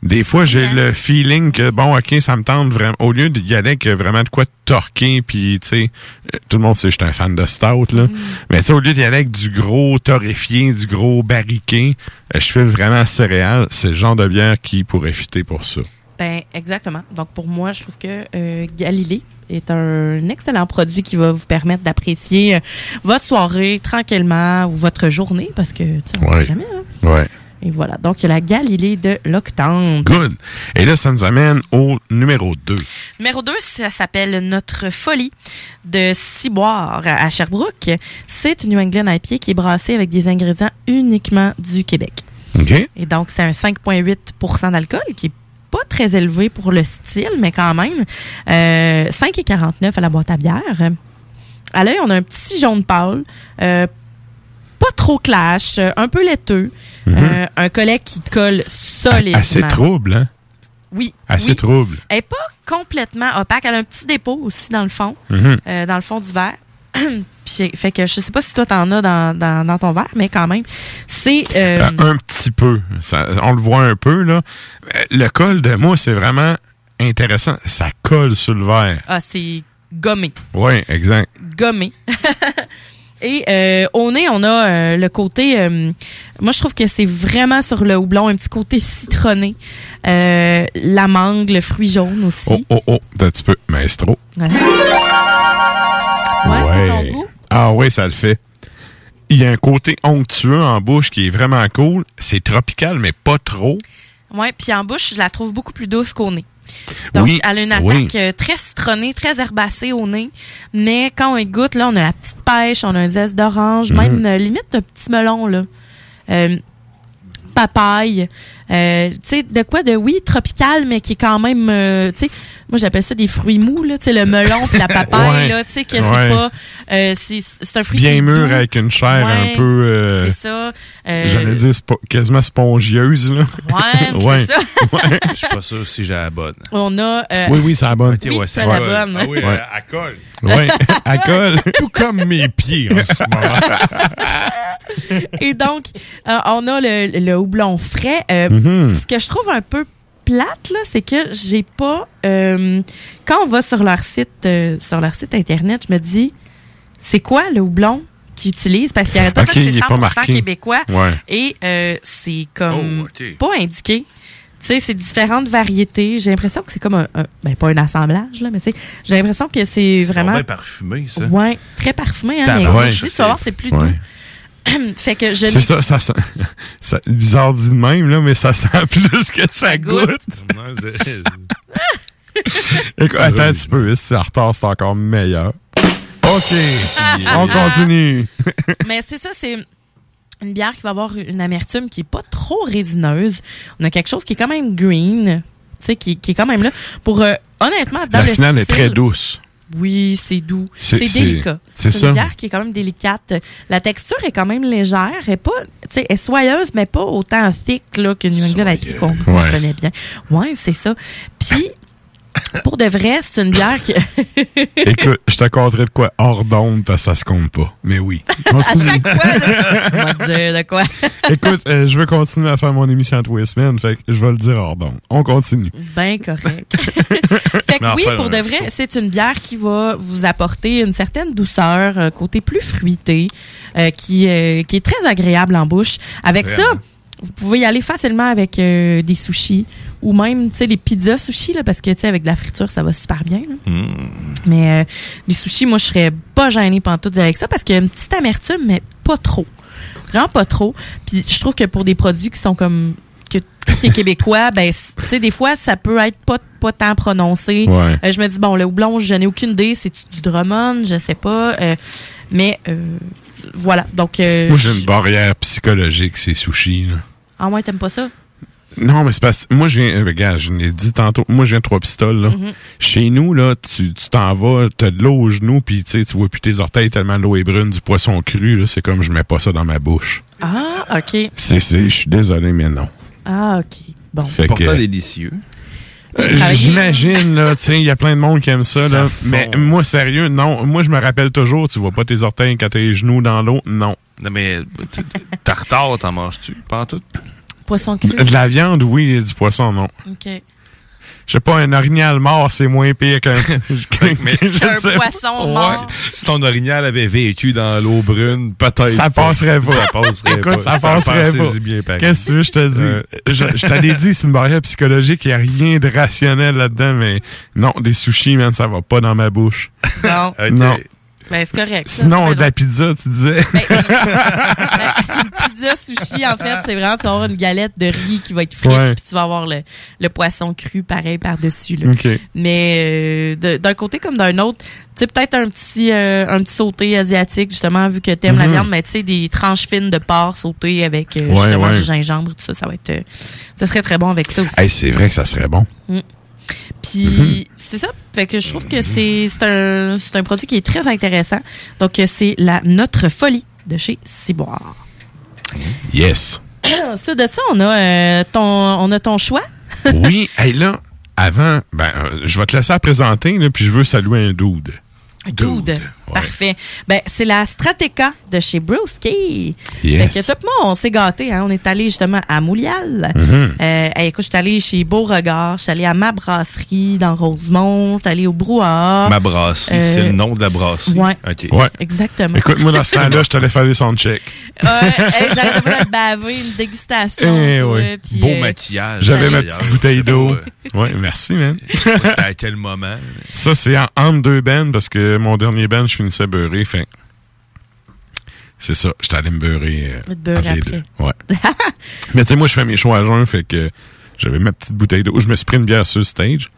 Des fois, j'ai le feeling que, bon, OK, ça me tente vraiment, au lieu d'y aller avec vraiment de quoi torquer, puis, tu sais, euh, tout le monde sait que je suis un fan de stout, là. Mais tu sais, au lieu d'y aller avec du gros torréfié, du gros barriqué, euh, je fais vraiment céréales. C'est le genre de bière qui pourrait fitter pour ça. Ben, exactement. Donc, pour moi, je trouve que euh, Galilée est un excellent produit qui va vous permettre d'apprécier euh, votre soirée tranquillement ou votre journée parce que, tu on Ouais. jamais, hein. Ouais. Et voilà. Donc, la Galilée de l'Octante. Good. Et là, ça nous amène au numéro 2. Numéro 2, ça s'appelle Notre Folie de Ciboire à Sherbrooke. C'est une New England IPA qui est brassée avec des ingrédients uniquement du Québec. OK. Et donc, c'est un 5,8 d'alcool qui est pas très élevé pour le style, mais quand même. Euh, 5,49 à la boîte à bière. À l'œil, on a un petit jaune pâle. euh, pas trop clash, euh, un peu laiteux. Mhm. euh, un collet qui colle solidement. Assez trouble, hein? Oui. Assez oui. trouble. Elle n'est pas complètement opaque. Elle a un petit dépôt aussi dans le fond, Mhm. dans le fond du verre. Puis, fait que je sais pas si toi t'en as dans, dans, dans ton verre, mais quand même, c'est euh, Euh, un petit peu. Ça- on le voit un peu, là. Euh, Le col de moi, c'est vraiment intéressant. Ça colle sur le verre. ah, c'est gommé, Oui, exact. gommé. Et euh, au nez, on a euh, le côté. euh, moi, je trouve que c'est vraiment sur le houblon un petit côté citronné, la mangue, le fruit jaune aussi. Oh, oh, oh. Un petit peu. Maestro. Ouais. Ouais, c'est ton goût? Ah oui, ça le fait. Il y a un côté onctueux en bouche qui est vraiment cool. C'est tropical, mais pas trop. Ouais, puis en bouche, je la trouve beaucoup plus douce qu'au nez. Donc, Oui, elle a une attaque oui. euh, très citronnée, très herbacée au nez. Mais quand on y goûte, là, on a la petite pêche, on a un zeste d'orange, Mhm. même euh, limite un petit melon, là. Euh, papaye. Euh, tu sais, de quoi? De, oui, tropical, mais qui est quand même, euh, tu sais, moi j'appelle ça des fruits mous, là, tu sais, le melon puis la papaye, Ouais. là, tu sais, que Ouais. c'est pas, euh, c'est un fruit qui Bien est mûr doux. avec une chair Ouais, un peu. euh, c'est ça. Euh, J'allais dire spo- quasiment spongieuse, là. Ouais, Ouais. c'est ça. Ouais. Je suis pas sûr si j'ai la bonne. On a. euh, Oui, oui, c'est la bonne. Oui, c'est ça la bonne. Ah oui, elle colle. Oui, à colle. Tout comme mes pieds en ce moment. Et donc, euh, on a le, le houblon frais. Euh, Mhm. Ce que je trouve un peu plate, là, c'est que j'ai pas. euh, quand on va sur leur site, euh, sur leur site internet, je me dis, c'est quoi le houblon qu'ils utilisent? Parce qu'il arrête pas de Ok, dire que c'est est pas 100% marqué. québécois. Ouais. Et euh, c'est comme Oh, pas indiqué. Tu sais, c'est différentes variétés. J'ai l'impression que c'est comme un, un- ben pas un assemblage là, mais tu sais, j'ai l'impression que c'est vraiment bien parfumé, ça. ouais, très parfumé hein, mais je dis, tu vas voir, c'est plus Ouais. doux. fait que je C'est ça, ça sent. ça- bizarre dit de même, là, mais ça sent plus que ça goûte. Écoute, attends un petit peu, si c'est en retard, c'est encore meilleur. OK, on continue. Mais c'est ça, c'est une bière qui va avoir une amertume qui est pas trop résineuse. On a quelque chose qui est quand même green, tu sais, qui, qui est quand même là. Pour euh, honnêtement, dans La le finale est très douce. Oui, c'est doux. C'est- délicat. c'est une bière qui est quand même délicate. La texture est quand même légère. Elle est pas, tu sais, elle est soyeuse, mais pas autant thick là, que New England qu'on connaît bien. Ouais, c'est ça. Puis, pour de vrai, c'est une bière qui... Écoute, je te compterai de quoi? Hors d'onde parce que ça se compte pas. Mais oui. Continue. chaque fois, là, on va dire de quoi? Écoute, euh, je veux continuer à faire mon émission Twist Man, fait que je vais le dire hors d'onde. On continue. Ben correct. fait que oui, pour de vrai, c'est une bière qui va vous apporter une certaine douceur, un côté plus fruité, euh, qui, euh, qui est très agréable en bouche. Avec ça, vous pouvez y aller facilement avec euh, des sushis ou même, tu sais, les pizzas sushis, là, parce que, tu sais, avec de la friture, ça va super bien. là. Mais euh, les sushis, moi, je serais pas gênée pantoute avec ça parce qu'il y a une petite amertume, mais pas trop. Vraiment pas trop. Puis je trouve que pour des produits qui sont comme que tout est québécois, ben tu sais des fois ça peut être pas pas tant prononcé. Ouais. Euh, je me dis bon le houblon, je n'ai aucune idée, c'est du Drummond, je sais pas, euh, mais euh, voilà. Donc euh, Moi, j'ai une barrière psychologique, ces sushis. Là. ah ouais, t'aimes pas ça? Non, mais c'est parce que moi, je viens, euh, regarde, je l'ai dit tantôt, moi, je viens de Trois-Pistoles, là. Mhm. Chez nous, là, tu tu t'en vas, t'as de l'eau aux genoux, puis tu sais, tu vois plus tes orteils tellement l'eau est brune, du poisson cru, là, c'est comme je mets pas ça dans ma bouche. Ah, OK. C'est, c'est, je suis désolé, mais non. Ah, OK. Bon. Fait Pourtant que- délicieux. Euh, J'imagine, là, tu sais, il y a plein de monde qui aime ça, Ça là. fond. Mais moi, sérieux, non. Moi, je me rappelle toujours, tu vois pas tes orteils quand t'as les genoux dans l'eau, non. Non, mais tartare, t'en manges-tu? Pas en tout? Poisson cru? De la viande, oui, et du poisson, non. OK. Je sais pas, un orignal mort, c'est moins pire qu'un. sais poisson Ouais. mort. Si ton orignal avait vécu dans l'eau brune, peut-être. Ça passerait pas. Ça passerait Écoute, pas. ça passerait pas. bien, pareil. Qu'est-ce que tu veux, je te dis? Euh, je je t'avais dit, c'est une barrière psychologique, il n'y a rien de rationnel là-dedans, mais non, des sushis, man, ça va pas dans ma bouche. Non. Non. Ben c'est correct. Sinon, de la pizza, tu disais. pizza sushi, en fait, c'est vraiment, tu vas avoir une galette de riz qui va être frite, puis tu vas avoir le, le poisson cru pareil par-dessus. là. OK. Mais euh, d'un côté comme d'un autre, tu sais, peut-être un petit euh, un petit sauté asiatique, justement, vu que t'aimes la Mhm. viande, mais tu sais, des tranches fines de porc sautées avec euh, Ouais, justement ouais. du gingembre, tout ça, ça va être... ça serait très bon avec ça aussi. Hey, c'est vrai que ça serait bon. Mm. Puis c'est ça, fait que je trouve que c'est un, un produit qui est très intéressant. Donc c'est la Notre Folie de chez Ciboire. Yes. Ensuite de ça, on a euh, ton on a ton choix. oui, hey, là, avant, ben, euh, je vais te laisser la présenter, là, puis je veux saluer un dude. Dude. Parfait. Ben, c'est la Strateca de chez Brewski. Yes. Fait que tout le monde, on s'est gâtés. Hein? On est allé justement à Moulial. Mhm. Euh, hey, écoute, je suis allé chez Beauregard. Je suis allé à ma brasserie dans Rosemont. Je suis allé au Brouhaha. Ma brasserie, Euh, c'est le nom de la brasserie. Ouais. OK. Ouais. Exactement. Écoute, moi, dans ce temps-là, je t'allais faire des soundchecks. Ouais, hey, J'arrêtais pas de te baver, une dégustation. Eh toi, oui. puis, Beau euh, maquillage. J'avais ma petite bouteille d'eau. Ouais. Ouais, merci, man. C'était à quel moment? Ça, c'est en, entre deux bands parce que mon dernier band, je finissais beurré. Fait c'est ça. J'étais allé me beurrer. euh, entre les deux. Ouais. Mais tu sais, moi, je fais mes choix à jeun. Fait que j'avais ma petite bouteille d'eau. Je me suis pris une bière sur le stage.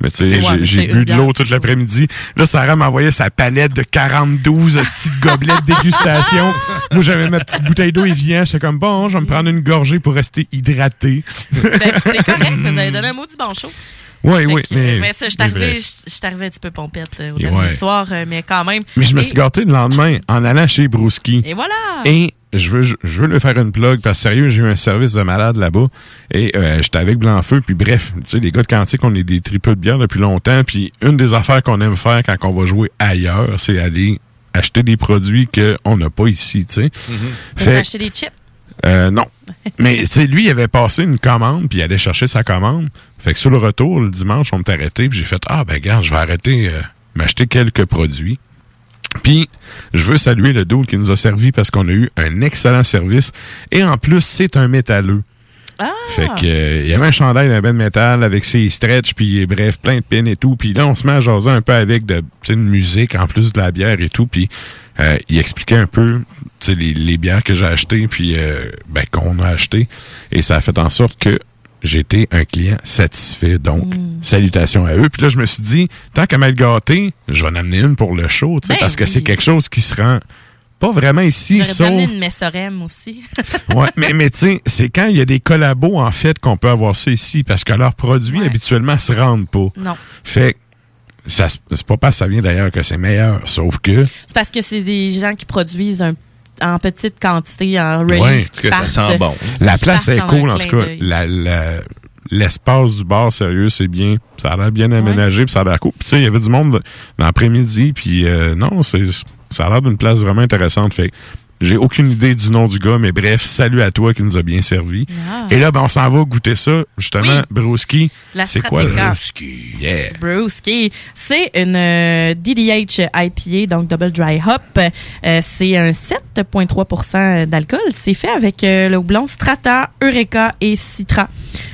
Mais tu sais, Ouais, j'ai- bu de l'eau toute l'après-midi. Là, Sarah m'envoyait sa palette de 42 petites gobelets de dégustation. Moi, j'avais ma petite bouteille d'eau Evian. J'étais comme, bon, je vais me prendre une gorgée pour rester hydraté. Ben, c'est correct, vous avez donné un mot du bon. Oui, oui. que, Mais, mais ça, je suis mais arrivé, bref. je je suis arrivé un petit peu pompette euh, au Et dernier ouais. soir, euh, mais quand même. Mais je me suis gâté le lendemain en allant chez Brouski. Et voilà! Et je veux, je veux le faire une plug parce que sérieux, j'ai eu un service de malade là-bas. Et euh, j'étais avec Blanc-Feu. Puis bref, tu sais, les gars de Cantique, on est des tripeux de bière depuis longtemps. Puis une des affaires qu'on aime faire quand on va jouer ailleurs, c'est aller acheter des produits qu'on n'a pas ici, tu sais. Fait- acheter des chips? Euh, non. Mais tu sais, lui, il avait passé une commande, puis il allait chercher sa commande. Fait que sur le retour, le dimanche, on m'est arrêté, puis j'ai fait Ah ben regarde, je vais arrêter euh, m'acheter quelques produits. Puis, je veux saluer le dude qui nous a servi parce qu'on a eu un excellent service. Et en plus, c'est un métalleux. Fait que euh, il y avait un chandail d'un ben de métal avec ses stretch puis bref plein de pins et tout puis là on se met à jaser un peu avec de une musique en plus de la bière et tout puis euh, il expliquait un peu les, les bières que j'ai achetées puis euh, ben qu'on a acheté et ça a fait en sorte que j'étais un client satisfait donc salutations à eux puis là je me suis dit tant qu'à m'être gâté je vais en amener une pour le show tu sais Ben parce que c'est quelque chose qui se rend pas vraiment ici J'aurais sauf donné une messorem aussi. ouais, mais, mais tu sais, c'est quand il y a des collabos, en fait, qu'on peut avoir ça ici, parce que leurs produits, habituellement, se rendent pas. Non. Fait que ça, c'est pas parce que ça vient d'ailleurs que c'est meilleur, sauf que C'est parce que c'est des gens qui produisent un- en petite quantité, en release. Ouais, qui partent- La qui place est cool, en tout cas. La- la- L'espace du bar, sérieux, c'est bien. Ça a l'air bien aménagé, puis ça a l'air cool. Puis, tu sais, il y avait du monde dans l'après-midi, puis euh, non, c'est ça a l'air d'une place vraiment intéressante. Fait que j'ai aucune idée du nom du gars, mais bref, salut à toi qui nous a bien servi. Ah. Et là, ben, on s'en va goûter ça, justement, Brewski. La C'est quoi. Brewski? Yeah. Brewski. C'est une euh, DDH IPA, donc Double Dry Hop. Euh, c'est un 7,3% d'alcool. C'est fait avec euh, le houblon Strata, Eureka et Citra.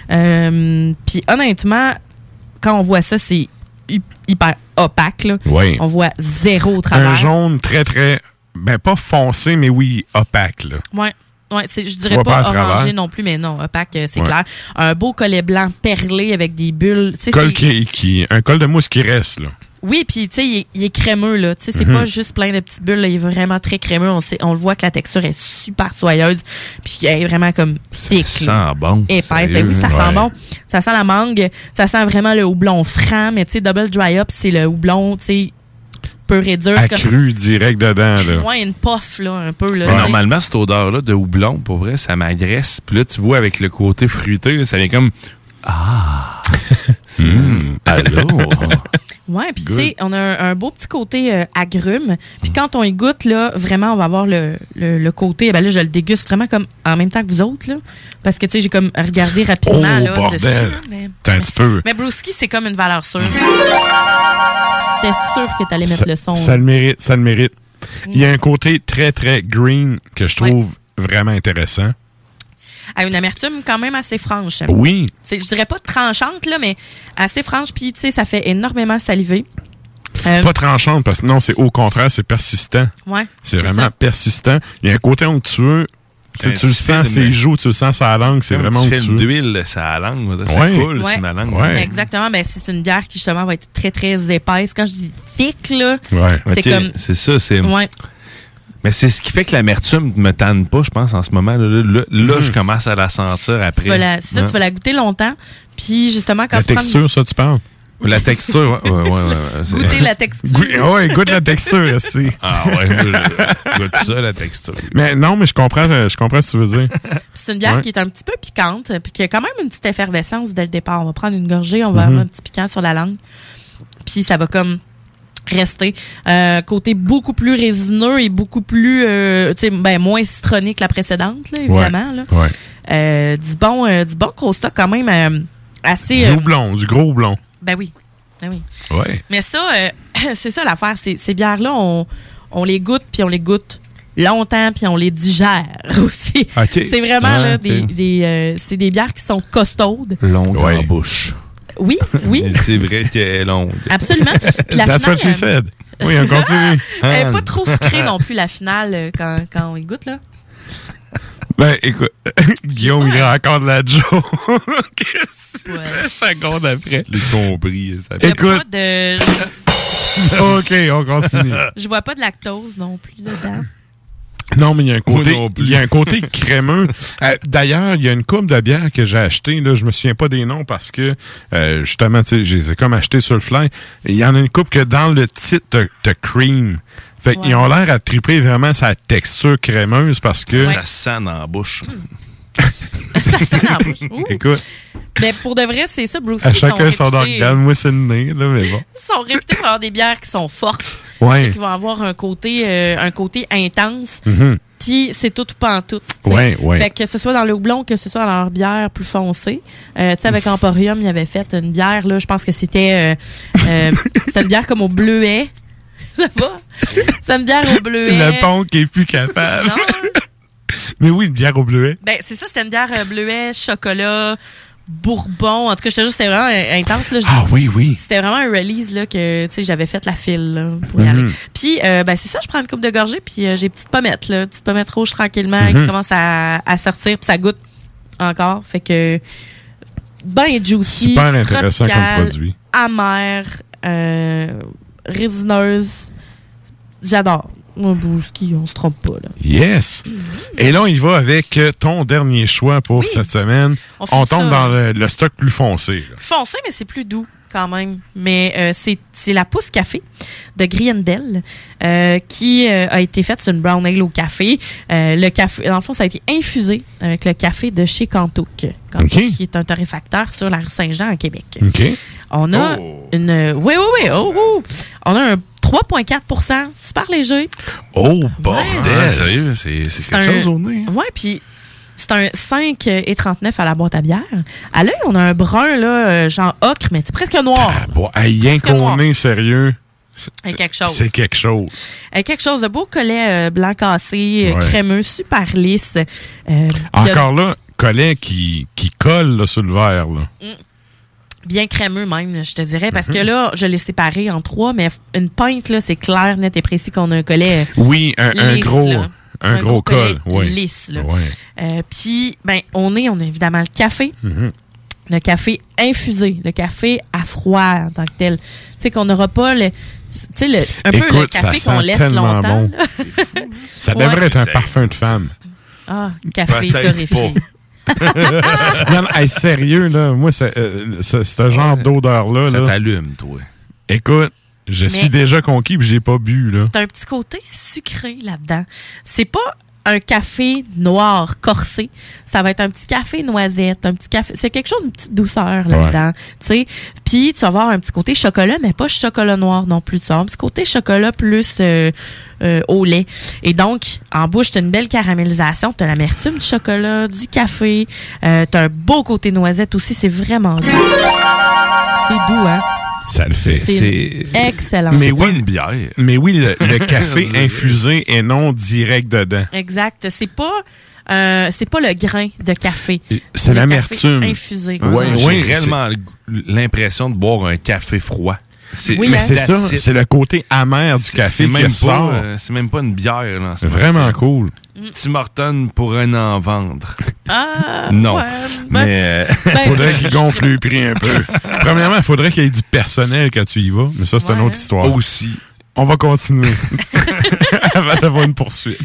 Puis honnêtement, quand on voit ça, c'est hy- hyper opaque. Là. Oui. On voit zéro au travers. Un jaune très, très, ben pas foncé, mais oui, opaque, là. Ouais. Ouais, c'est- je dirais pas, orangé non plus, mais non, opaque, euh, c'est Ouais. clair. Un beau collet blanc perlé avec des bulles. Col qui, qui, un col de mousse qui reste, là. Oui, puis tu sais, il, est- il est crémeux là. Tu sais, c'est Mhm. pas juste plein de petites bulles. là. Il est vraiment très crémeux. On, sait, on le voit que la texture est super soyeuse, puis elle est vraiment comme thick. Ça là. sent bon. Épaisse. Ben oui, ça Ouais. sent bon. Ça sent la mangue. Ça sent vraiment le houblon franc. Mais tu sais, double dry up, c'est le houblon, tu sais, pur et dur. comme- Accru direct dedans, là. Ouais, une puff là, un peu là. Normalement, cette odeur-là de houblon, pour vrai, ça m'agresse. Puis là, tu vois, avec le côté fruité, là, ça vient comme... Ah! Hum, allô? Ouais, puis tu sais, on a un, un beau petit côté euh, agrume. Puis quand on y goûte, là, vraiment, on va avoir le, le, le côté, ben là, je le déguste vraiment comme en même temps que vous autres, là. Parce que, tu sais, j'ai comme regardé rapidement, Oh, là. bordel! T'as un petit peu. Mais Brewski, c'est comme une valeur sûre. C'était sûr que t'allais mettre ça, le son. ça le mérite, ça le mérite. Il y a un côté très, très green que je trouve vraiment intéressant. À une amertume quand même assez franche. Oui. Je dirais pas tranchante, là, mais assez franche. Puis, tu sais, ça fait énormément saliver. Euh, Pas tranchante, parce que non, c'est au contraire, c'est persistant. Ouais, C'est c'est vraiment ça. persistant. Il y a un côté onctueux. Tu Un tu le sens, ses joues, tu le sens sa langue, c'est vraiment petit film onctueux. d'huile, ça a la langue. Ça Ouais. coule Ouais. ma langue. Ouais. Exactement. Ben, c'est une bière qui, justement, va être très, très épaisse. Quand je dis thick, là, Ouais. c'est comme. C'est ça, c'est... Ouais. Mais c'est ce qui fait que l'amertume me tanne pas, je pense, en ce moment. Là, là, là, Mhm. je commence à la sentir après. Tu vas la, ça, Ouais. tu vas la goûter longtemps. Puis, justement, quand La tu prends- texture, ça, tu parles? La texture, ouais. ouais, ouais, ouais, c'est- Goûter la texture. Goût- ouais, goûte la texture aussi. Ah ouais, moi, je goûte ça, la texture. Mais non, mais je comprends, euh, je comprends ce que tu veux dire. C'est une bière Ouais. qui est un petit peu piquante, puis qui a quand même une petite effervescence dès le départ. On va prendre une gorgée, on va Mhm. avoir un petit piquant sur la langue. Puis ça va comme rester. Euh, côté beaucoup plus résineux et beaucoup plus, euh, tu sais, ben, moins citronné que la précédente, là, évidemment. Là. Ouais. Euh, du bon, euh, du bon quand même euh, assez. Du euh, houblon, du gros houblon. Ben oui. Ben oui. Ouais. Mais ça, euh, c'est ça l'affaire. Ces, ces bières-là, on, on les goûte, puis on les goûte longtemps, puis on les digère aussi. Ok. C'est vraiment Ah, là, des, des, euh, c'est des bières qui sont costaudes. Longue Ouais. en bouche. Oui, oui, C'est vrai qu'elle est longue. absolument. Puis la That's what finale, she said. Oui, on continue. elle est pas trop sucrée non plus, la finale, euh, quand, quand on y goûte, là. Ben, écoute, Guillaume, il a encore de la Joe. Qu'est-ce que c'est? seconde après? Les compris, ça Écoute. pas de, OK, on continue. je vois pas de lactose non plus dedans. Non, mais il y a un côté, il y a un côté crémeux. Euh, D'ailleurs, il y a une coupe de bière que j'ai acheté. Là, je me souviens pas des noms parce que euh, justement, tu sais, je les ai comme acheté sur le fly. Il y en a une coupe que dans le titre, t'as cream. Fait qu'ils ont l'air à triper vraiment sa texture crémeuse parce que. Ça sent dans la bouche. ça sent dans la bouche. Ouh. Écoute, Mais pour de vrai, c'est ça, Bruce. à chacun son organe. Moi, c'est le nez, là, mais bon. Ils sont réputés pour avoir des bières qui sont fortes. Ouais. Qui vont avoir un côté, euh, un côté intense. Mhm. Puis c'est tout ou pas en tout. Ouais, ouais. Fait que ce soit dans le houblon, que ce soit dans leur bière plus foncée. Euh, tu sais, avec Emporium, il avait fait une bière, là, je pense que c'était euh, euh, c'était une bière comme au bleuet. Ça va? C'est une bière au bleuet. Le pont qui est plus capable. Non. mais oui, une bière au bleuet. Ben, c'est ça, c'était une bière euh, bleuet, chocolat, bourbon. En tout cas, je te jure, c'était vraiment euh, intense. Là. Ah oui, oui. C'était vraiment un release là, que tu sais, j'avais fait la file là, pour y Mhm. aller. Puis, euh, ben, c'est ça, je prends une coupe de gorgée, puis euh, j'ai petite pommette, là, petite pommette rouge tranquillement Mhm. qui commence à, à sortir, puis ça goûte encore. Fait que, ben juicy. Super intéressant comme tropical, produit. Amer, euh, résineuse. J'adore. Moi, Bouski, on se trompe pas, là. Yes. Et là, on y va avec euh, ton dernier choix pour cette semaine. On tombe ça. dans le, le stock plus foncé. là. Foncé, mais c'est plus doux. quand même. Mais euh, c'est c'est la pousse café de Griendel euh, qui euh, a été faite sur une brown ale au café. Le café, dans le fond, ça a été infusé avec le café de chez Cantouk. Cantouk, OK. qui est un torréfacteur sur la rue Saint-Jean à Québec. On a une... Oui, oui, oui. Oh, oh. On a un 3,4% super léger. Oh, bordel! Ouais. sérieux, c'est c'est C'est quelque un- chose au nez. hein? Ouais, puis c'est un 5 et 39 à la boîte à bière. À l'œil, on a un brun, là, euh, genre ocre, mais c'est presque noir. Bon, hey, rien qu'on est sérieux, Avec quelque chose. c'est quelque chose. Quelque chose de beau collet euh, blanc cassé, euh, Ouais. crémeux, super lisse. Euh, Encore là, collet qui, qui colle là, sur le verre. Là. de- bien crémeux même, je te dirais, parce que Mhm. là, je l'ai séparé en trois, mais une pinte, là, c'est clair, net et précis qu'on a un collet. euh, Oui, un, un lisse, gros, là. un gros col. Lisse, là. Euh, Puis, ben, on est, on a évidemment le café. Mhm. le café infusé, le café à froid en tant que tel. Tu sais qu'on n'aura pas le, tu sais le, un peu le Écoute, ça café qu'on sent laisse tellement longtemps. bon. Ça Ouais. devrait être un parfum de femme. Ah, café torréfié. non, non, hey, sérieux, là, moi, c'est, euh, ce, ce genre d'odeur-là. Ça là, t'allume, toi. Écoute, je Mais- suis déjà conquis puis j'ai pas bu, là. T'as un petit côté sucré là-dedans. C'est pas un café noir corsé. Ça va être un petit café noisette, un petit café. C'est quelque chose, une petite douceur là-dedans. Tu sais. Puis tu vas avoir un petit côté chocolat, mais pas chocolat noir non plus. Tu vas avoir un petit côté chocolat plus euh, euh, au lait. Et donc, en bouche, t'as une belle caramélisation. T'as l'amertume du chocolat, du café. Euh, t'as un beau côté noisette aussi. C'est vraiment doux. C'est doux, hein? Ça le fait. C'est excellent. Mais C'est oui, pas une bière. Mais oui, le, le café infusé et non direct dedans. Exact. C'est pas euh, c'est pas le grain de café. C'est l'amertume. Infusé. Ouais, oui, j'ai c'est- réellement l'impression de boire un café froid. C'est- Oui, mais hein? c'est ça, c'est le côté amer du C'est- café c'est qui même ressort. pas, euh, c'est même pas une bière. Là, vraiment cool. Tim Horton pourrait en vendre. Ah, non. ouais, mais ben- euh, ben- faudrait qu'il gonfle le prix un peu. Premièrement, il faudrait qu'il y ait du personnel quand tu y vas, mais ça, c'est une autre histoire. Aussi. On va continuer. Avant d'avoir une poursuite.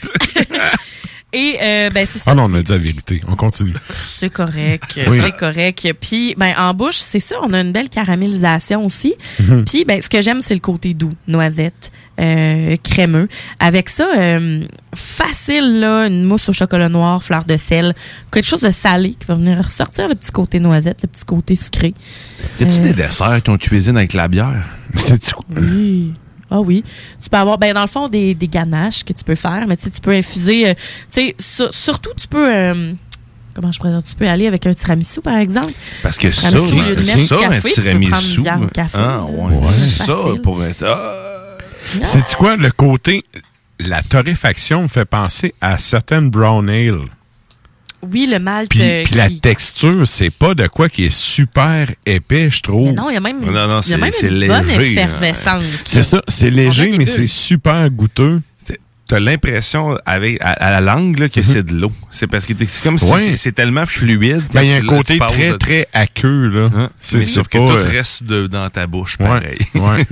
Et euh, ben c'est ça. Ah non, on a dit la vérité. On continue. C'est correct, Oui. c'est correct. Puis ben en bouche, c'est ça, on a une belle caramélisation aussi. Mhm. Puis ben ce que j'aime c'est le côté doux, noisette, euh, crémeux. Avec ça euh, facile là, une mousse au chocolat noir, fleur de sel, quelque chose de salé qui va venir ressortir le petit côté noisette, le petit côté sucré. y a-tu Euh, des desserts qu'on cuisine avec la bière? C'est Oui. Ah oui. Tu peux avoir, ben dans le fond, des, des ganaches que tu peux faire, mais tu peux infuser, euh, tu sais, sur- surtout tu peux, euh, comment je pourrais dire, tu peux aller avec un tiramisu, par exemple. Parce que ça, Tiramisu, lieu ça, un tu peux tiramisu. une café, Ah, ouais. c'est Ça, pour être. ah. C'est quoi le côté. La torréfaction me fait penser à certaines brown ale. Oui, le malt. Puis, euh, puis la qui- texture, c'est pas de quoi qui est super épais, je trouve. Mais non, il y a même, Non, y a même une bonne hein. effervescence. C'est ça, c'est léger, mais c'est super goûteux. T'as l'impression avec à, à la langue là, que c'est de l'eau. C'est parce que c'est comme si Ouais. c'est- c'est tellement fluide. Ben, il y a un là, côté très, de- très aqueux, là. Hein? C'est sauf que pas, tout euh, reste de- dans ta bouche, pareil. ouais.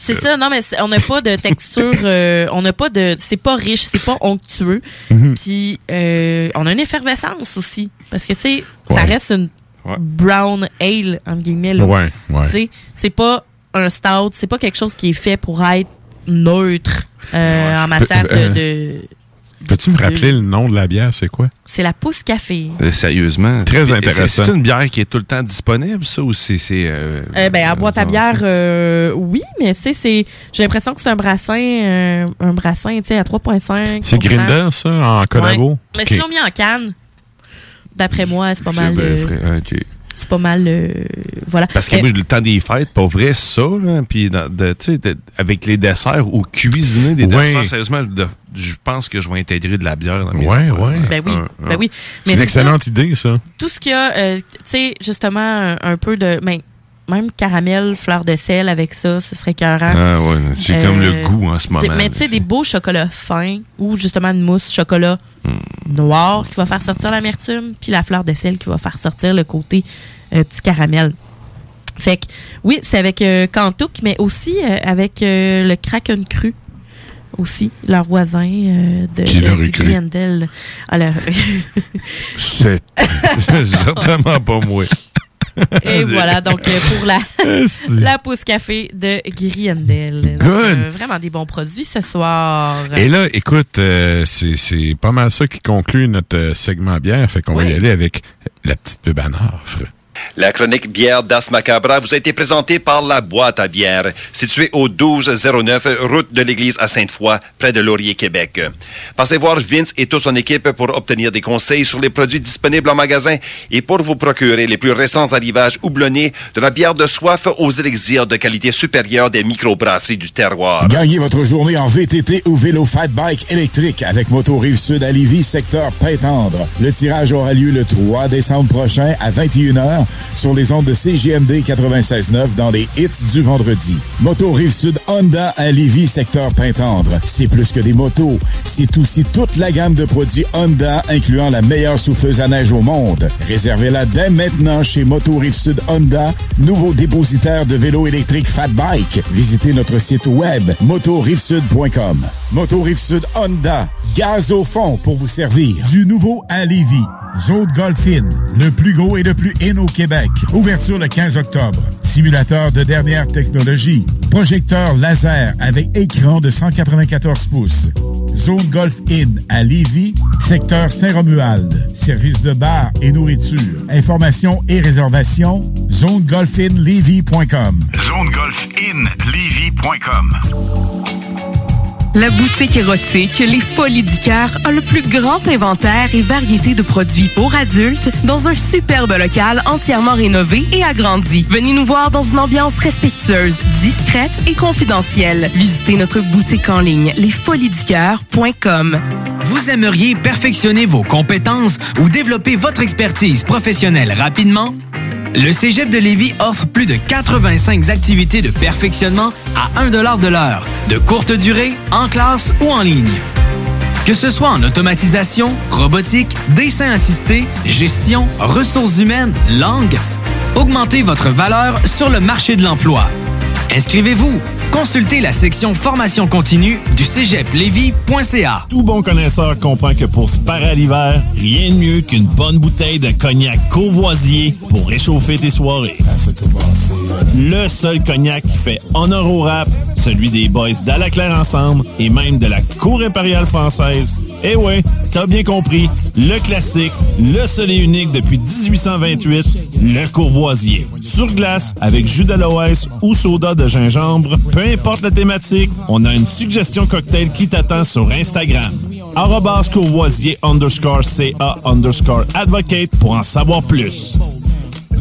C'est ça, non, mais on n'a pas de texture, euh, on n'a pas de, c'est pas riche, c'est pas onctueux. Mhm. Puis euh, on a une effervescence aussi, parce que tu sais, ça reste une brown ale entre guillemets. Là. Ouais, ouais. Tu sais, c'est pas un stout, c'est pas quelque chose qui est fait pour être neutre euh, en matière de, Euh, de- Peux-tu me rappeler le nom de la bière, c'est quoi? c'est la pousse café. Euh, Sérieusement. Très intéressant. C'est une bière qui est tout le temps disponible, ça, ou c'est. euh, Euh, ben, à boîte à bière, euh, oui, mais c'est, c'est, j'ai l'impression que c'est un brassin, euh, un brassin, tu sais, à 3,5. C'est Grindel, ça, en collabo? Ouais. Mais Ok. sinon, mis en canne, d'après moi, c'est pas mal. euh, frais, ok. C'est pas mal. euh, voilà. Parce que Euh, moi, le temps des fêtes, pour vrai, ça, là, puis dans- de- tu sais, de- avec les desserts ou cuisiner des Ouais. desserts, sérieusement, je, de- je pense que je vais intégrer de la bière dans mes Ouais, affaires. ouais. Ben oui, Un- ben un- oui. C'est une ça, excellente idée, ça. tout ce qu'il y a, euh, tu sais, justement, un, un peu de. ben, même caramel, fleur de sel avec ça, ce serait écœurant. Ah ouais, c'est Euh, comme le goût en ce moment. Mais tu sais, des beaux chocolats fins ou justement une mousse chocolat noir qui va faire sortir l'amertume, puis la fleur de sel qui va faire sortir le côté euh, petit caramel. Fait que, oui, c'est avec euh, Kantouk, mais aussi euh, avec euh, le Kraken cru. Aussi, leur voisin de, Qui de. Alors, C'est vraiment pas moi. Et voilà, donc euh, pour la, la pause café de Good. euh, vraiment des bons produits ce soir. Et là, écoute, euh, c'est pas mal ça qui conclut notre segment bière. Fait qu'on va y aller avec la petite pub en offre. La chronique bière d'As Macabra vous a été présentée par la boîte à bière, située au 1209 route de l'église à Sainte-Foy, près de Laurier, Québec. Passez voir Vince et toute son équipe pour obtenir des conseils sur les produits disponibles en magasin et pour vous procurer les plus récents arrivages houblonnés de la bière de soif aux élixirs de qualité supérieure des microbrasseries du terroir. Gagnez votre journée en VTT ou vélo fat bike électrique avec Moto Rive Sud à Lévis, secteur Pintendre. Le tirage aura lieu le 3 décembre prochain à 21h sur les ondes de CGMD 96.9 dans les hits du vendredi. Moto Rive Sud Honda à Lévis, secteur Pintendre. C'est plus que des motos, c'est aussi toute la gamme de produits Honda incluant la meilleure souffleuse à neige au monde. Réservez-la dès maintenant chez Moto Rive Sud Honda, nouveau dépositaire de vélos électriques Fat Bike. Visitez notre site web motorivesud.com. Moto Rive Sud Honda, gaz au fond pour vous servir. Du nouveau à Lévis. Zone Golf In, le plus gros et le plus in. Ouverture le 15 octobre. Simulateur de dernière technologie. Projecteur laser avec écran de 194 pouces. Zone Golf Inn à Lévis, secteur Saint-Romuald. Service de bar et nourriture. Informations et réservations, zonegolfinlevy.com. ZoneGolfInLevy.com. La boutique érotique Les Folies du Cœur a le plus grand inventaire et variété de produits pour adultes dans un superbe local entièrement rénové et agrandi. Venez nous voir dans une ambiance respectueuse, discrète et confidentielle. Visitez notre boutique en ligne lesfoliesducoeur.com. Vous aimeriez perfectionner vos compétences ou développer votre expertise professionnelle rapidement? Le Cégep de Lévis offre plus de 85 activités de perfectionnement à 1 de l'heure, de courte durée, en classe ou en ligne. Que ce soit en automatisation, robotique, dessin assisté, gestion, ressources humaines, langue, augmentez votre valeur sur le marché de l'emploi. Inscrivez-vous. Consultez la section formation continue du cégeplevy.ca. Tout bon connaisseur comprend que pour se parer à l'hiver, rien de mieux qu'une bonne bouteille de cognac courvoisier pour réchauffer tes soirées. Le seul cognac qui fait honneur au rap, celui des boys d'Alaclaire Ensemble et même de la Cour impériale française. Eh ouais, t'as bien compris, le classique, le seul unique depuis 1828, le courvoisier. Sur glace, avec jus d'aloès ou soda de gingembre, peu importe la thématique, on a une suggestion cocktail qui t'attend sur Instagram. Arrobas courvoisier underscore CA underscore advocate pour en savoir plus.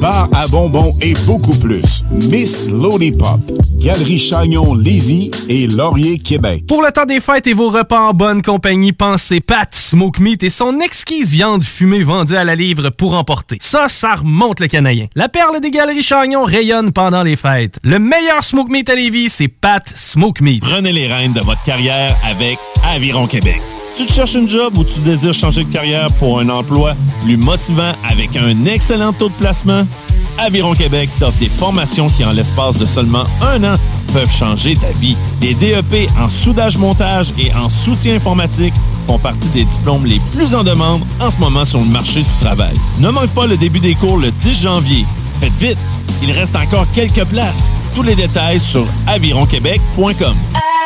bar à bonbons et beaucoup plus. Miss Lollipop, Galerie Chagnon Lévis et Laurier Québec. Pour le temps des fêtes et vos repas en bonne compagnie, pensez Pat Smoke Meat et son exquise viande fumée vendue à la livre pour emporter. Ça, ça remonte le canadien. La perle des galeries Chagnon rayonne pendant les fêtes. Le meilleur Smoke Meat à Lévis, c'est Pat Smoke Meat. Prenez les rênes de votre carrière avec Aviron Québec. Tu te cherches une job ou tu désires changer de carrière pour un emploi plus motivant avec un excellent taux de placement? Aviron Québec t'offre des formations qui, en l'espace de seulement un an, peuvent changer ta vie. Des DEP en soudage-montage et en soutien informatique font partie des diplômes les plus en demande en ce moment sur le marché du travail. Ne manque pas le début des cours le 10 janvier. Faites vite, il reste encore quelques places. Tous les détails sur avironquebec.com.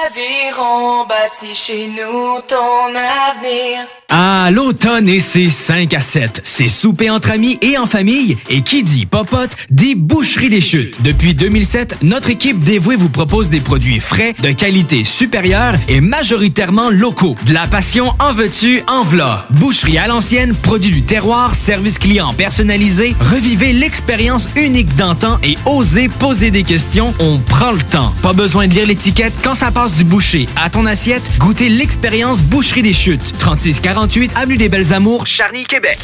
Aviron bâti chez nous ton avenir. Ah, l'automne et ses 5 à 7. C'est souper entre amis et en famille. Et qui dit popote, dit boucherie des chutes. Depuis 2007, notre équipe dévouée vous propose des produits frais, de qualité supérieure et majoritairement locaux. De la passion en veux-tu, en v'là. Boucherie à l'ancienne, produit du terroir, service client personnalisé. Revivez l'expérience unique d'antan et osez poser des questions. On prend le temps. Pas besoin de lire l'étiquette quand ça passe du boucher à ton assiette. Goûtez l'expérience Boucherie des chutes. 3648 Avenue des Belles Amours, Charny, Québec.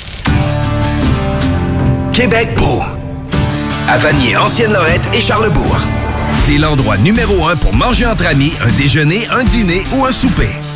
Québec beau. à Vanier, Ancienne-Lorette et Charlebourg. C'est l'endroit numéro un pour manger entre amis, un déjeuner, un dîner ou un souper.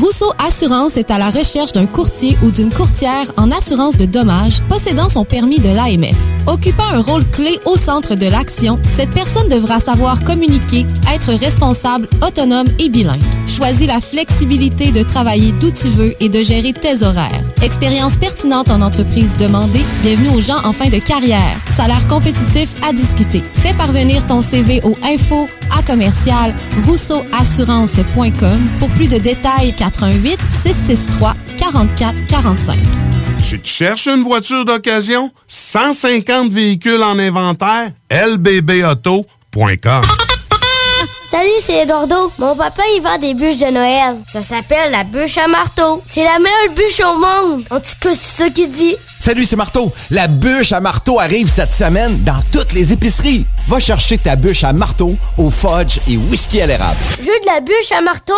Rousseau Assurance est à la recherche d'un courtier ou d'une courtière en assurance de dommages possédant son permis de l'AMF. Occupant un rôle clé au centre de l'action, cette personne devra savoir communiquer, être responsable, autonome et bilingue. Choisis la flexibilité de travailler d'où tu veux et de gérer tes horaires. Expérience pertinente en entreprise demandée, bienvenue aux gens en fin de carrière. Salaire compétitif à discuter. Fais parvenir ton CV au info à commercial rousseauassurance.com pour plus de détails 88 663 44 45. Tu te cherches une voiture d'occasion? 150 véhicules en inventaire? lbbauto.com Salut, c'est Eduardo. Mon papa, il vend des bûches de Noël. Ça s'appelle la bûche à marteau. C'est la meilleure bûche au monde. En tout cas, c'est ça qu'il dit. Salut, c'est Marteau. La bûche à marteau arrive cette semaine dans toutes les épiceries. Va chercher ta bûche à marteau au fudge et whisky à l'érable. Je veux de la bûche à marteau.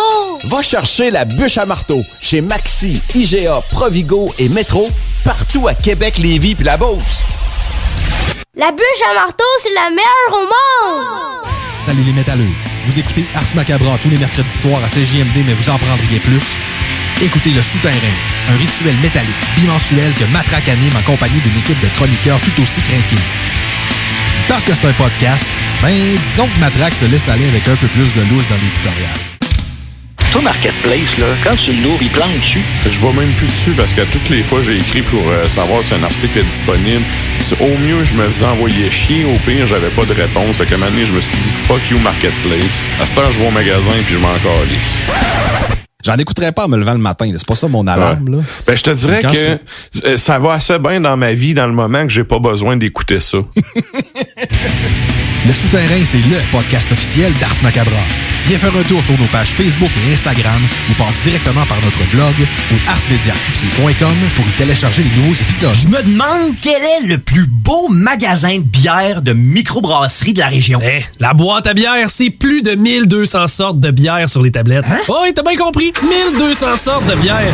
Va chercher la bûche à marteau chez Maxi, IGA, Provigo et Métro, partout à Québec, Lévis puis la Beauce. La bûche à marteau, c'est la meilleure au monde. Salut les métalleux. Vous écoutez Ars Macabra tous les mercredis soirs à CJMD, mais vous en prendriez plus. Écoutez Le Souterrain, un rituel métallique bimensuel que Matraque anime en compagnie d'une équipe de chroniqueurs tout aussi craqués. Parce que c'est un podcast, ben disons que Matraque se laisse aller avec un peu plus de loose dans l'éditorial. Toi, Marketplace, là, quand tu l'ouvres, il plante dessus. Je vais même plus dessus parce que toutes les fois j'ai écrit pour euh, savoir si un article est disponible. Au mieux, je me faisais envoyer chier. Au pire, j'avais pas de réponse. Fait qu'à un moment donné, je me suis dit fuck you Marketplace. À cette heure, je vais au magasin puis je m'en calisse. J'en écouterais pas en me levant le matin. C'est pas ça mon alarme. Là. Ben, je te dirais que euh, ça va assez bien dans ma vie dans le moment que j'ai pas besoin d'écouter ça. Le Souterrain, c'est le podcast officiel d'Ars Macabra. Viens faire un tour sur nos pages Facebook et Instagram ou passe directement par notre blog ou arsmediaqc.com pour y télécharger les nouveaux épisodes. Je me demande quel est le plus beau magasin de bière de microbrasserie de la région. Eh, la boîte à bière, c'est plus de 1200 sortes de bière sur les tablettes. Oh, oui, t'as bien compris. 1200 sortes de bière.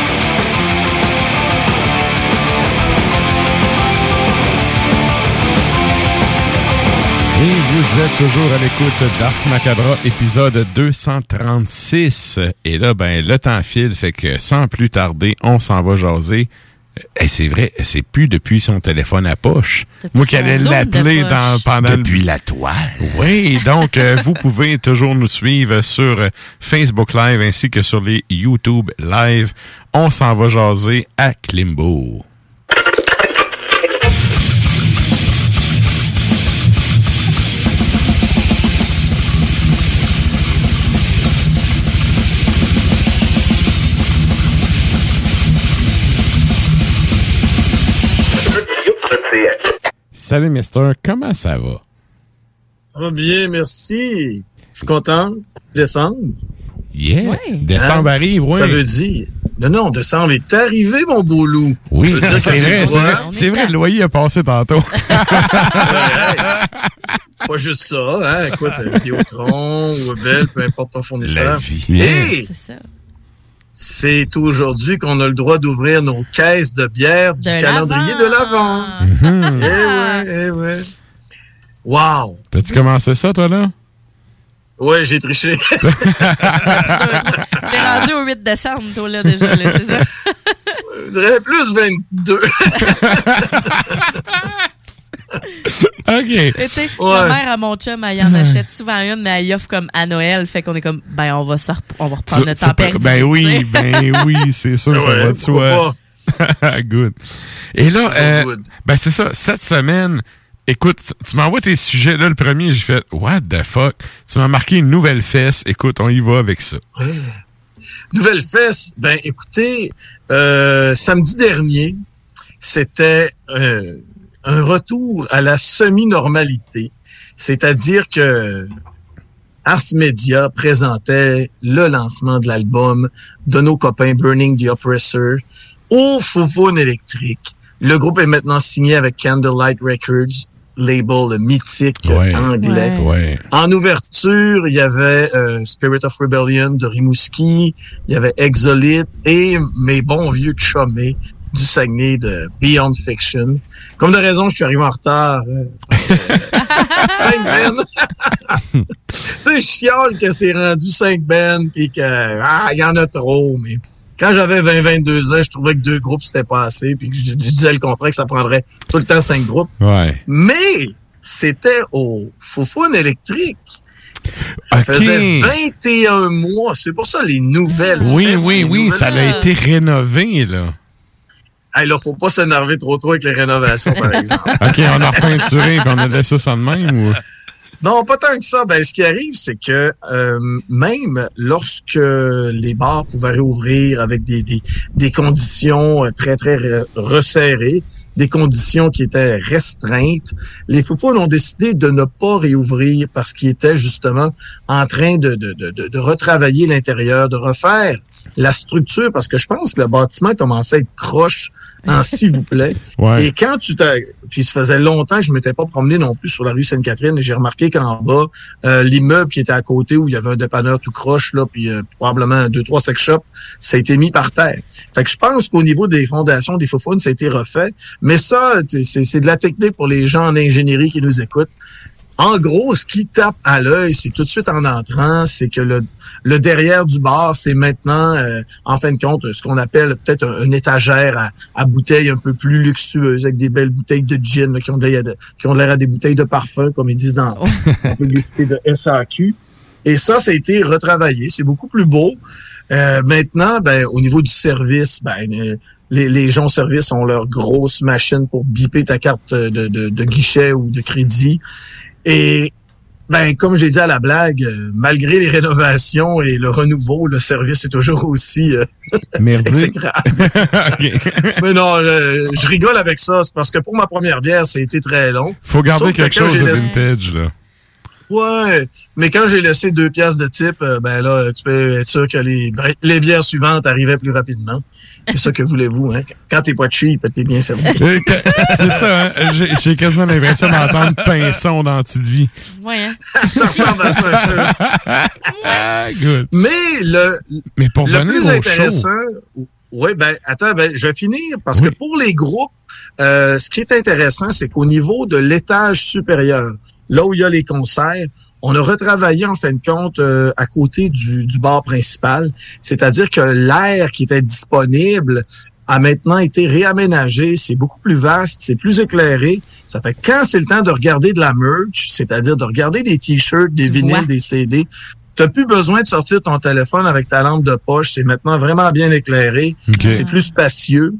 Vous êtes toujours à l'écoute d'Ars Macabra, épisode 236. Et là, ben, le temps file, fait que sans plus tarder, on s'en va jaser. Et c'est vrai, c'est plus depuis son téléphone à poche. Depuis Moi qui allais l'appeler pendant Depuis la toile. Oui, donc euh, vous pouvez toujours nous suivre sur euh, Facebook Live ainsi que sur les YouTube Live. On s'en va jaser à Klimbo. Salut Mister, comment ça va? Ça va bien, merci. Je suis content. Décembre. Yeah! Décembre Hein? arrive, oui. Ça veut dire. Non, non, décembre est arrivé, mon beau loup. Oui, Ça c'est vrai, le c'est vrai. C'est vrai, le loyer a passé tantôt. Pas juste ça, hein. Écoute, Vidéotron ou Bell, peu importe ton fournisseur. La vie. C'est aujourd'hui qu'on a le droit d'ouvrir nos caisses de bière du De calendrier de l'Avent. Mhm. Eh ouais, eh ouais. Wow! T'as-tu commencé ça, toi, là? Ouais, j'ai triché. T'es rendu au 8 décembre, toi, là, déjà, là, c'est ça? Je dirais plus 22. OK. Tu sais, la mère à mon chum, elle y en achète souvent une, mais elle y offre comme à Noël. Fait qu'on est comme, ben, on va, se rep- on va reprendre notre temps perdu. Ben oui, ben oui, c'est sûr, ça Ouais, va de soi. Good. Et là, euh, ben c'est ça, cette semaine, écoute, tu, tu m'envoies tes sujets. Là, le premier, j'ai fait, what the fuck? Tu m'as marqué une nouvelle fesse. Écoute, on y va avec ça. Nouvelle fesse, ben écoutez, euh, samedi dernier, c'était euh, un retour à la semi-normalité. C'est-à-dire que Ars Media présentait le lancement de l'album de nos copains Burning the Oppressor au Foufoune électrique. Le groupe est maintenant signé avec Candlelight Records, label mythique Ouais. anglais. Ouais. En ouverture, il y avait euh, Spirit of Rebellion de Rimouski, il y avait Exolite et mes bons vieux chumés du Saguenay de Beyond Fiction. Comme de raison, je suis arrivé en retard. que, euh, cinq bands. tu sais, je chiale que c'est rendu cinq bands puis que ah, il y en a trop, mais quand j'avais 20-22 ans, je trouvais que deux groupes c'était pas assez, puis que je, je disais le contraire que ça prendrait tout le temps cinq groupes. Ouais. Mais c'était au Foufoune électrique. Ça faisait 21 mois. C'est pour ça les nouvelles. Oui, fesses, oui, les oui, nouvelles- ça a été rénové, là. Hey, là, faut pas s'énerver trop trop avec les rénovations, par exemple. OK, on a repeinturé et on a laissé ça de même ou? Non, pas tant que ça. Ben, ce qui arrive, c'est que euh, même lorsque les bars pouvaient réouvrir avec des, des, des conditions euh, très, très re- resserrées, des conditions qui étaient restreintes, les Foufounes ont décidé de ne pas réouvrir parce qu'ils étaient justement en train de, de, de, de, de retravailler l'intérieur, de refaire la structure, parce que je pense que le bâtiment commençait à être croche en s'il vous plaît. Ouais. Et quand tu t'as, puis ça faisait longtemps que je m'étais pas promené non plus sur la rue Sainte-Catherine, et j'ai remarqué qu'en bas, euh, l'immeuble qui était à côté où il y avait un dépanneur tout croche là, puis euh, probablement deux trois sex shops, ça a été mis par terre. Fait que je pense qu'au niveau des fondations des Foufounes, ça a été refait. Mais ça, tu sais, c'est c'est de la technique pour les gens en ingénierie qui nous écoutent. En gros, ce qui tape à l'œil, c'est tout de suite en entrant, c'est que le, le derrière du bar, c'est maintenant, euh, en fin de compte, ce qu'on appelle peut-être un- une étagère à, à bouteilles un peu plus luxueuses, avec des belles bouteilles de gin là, qui ont de l'air à- de des bouteilles de parfum, comme ils disent dans la publicité de SAQ. Et ça, ça a été retravaillé. C'est beaucoup plus beau. Euh, maintenant, ben, au niveau du service, ben, euh, les, les gens au service ont leur grosse machine pour biper ta carte de, de, de guichet ou de crédit. Et ben, comme j'ai dit à la blague, euh, malgré les rénovations et le renouveau, le service est toujours aussi euh. Mais non, je, je rigole avec ça. C'est parce que pour ma première bière, ça a été très long. Faut garder Sauf quelque chose de vintage, là. Ouais, mais quand j'ai laissé deux pièces de type, euh, ben là, tu peux être sûr que les, les bières suivantes arrivaient plus rapidement. C'est ça que voulez-vous, hein? Quand t'es pas cheap, t'es bien servi. Euh, C'est ça, hein? J'ai- J'ai quasiment l'impression d'entendre pinson dans Petite Vie. Ouais, hein? ça ressemble à ça un peu. Ah, good. Mais le, Mais pour le venir plus au intéressant, oui, ben attends, ben, je vais finir parce que pour les groupes, euh, ce qui est intéressant, c'est qu'au niveau de l'étage supérieur, là où il y a les concerts, on a retravaillé en fin de compte euh, à côté du, du bar principal, c'est-à-dire que l'air qui était disponible a maintenant été réaménagé, c'est beaucoup plus vaste, c'est plus éclairé. Ça fait que quand c'est le temps de regarder de la merch, c'est-à-dire de regarder des t-shirts, des Tu vinyles, vois. des CD, T'as plus besoin de sortir ton téléphone avec ta lampe de poche. C'est maintenant vraiment bien éclairé. Ok. C'est plus spacieux.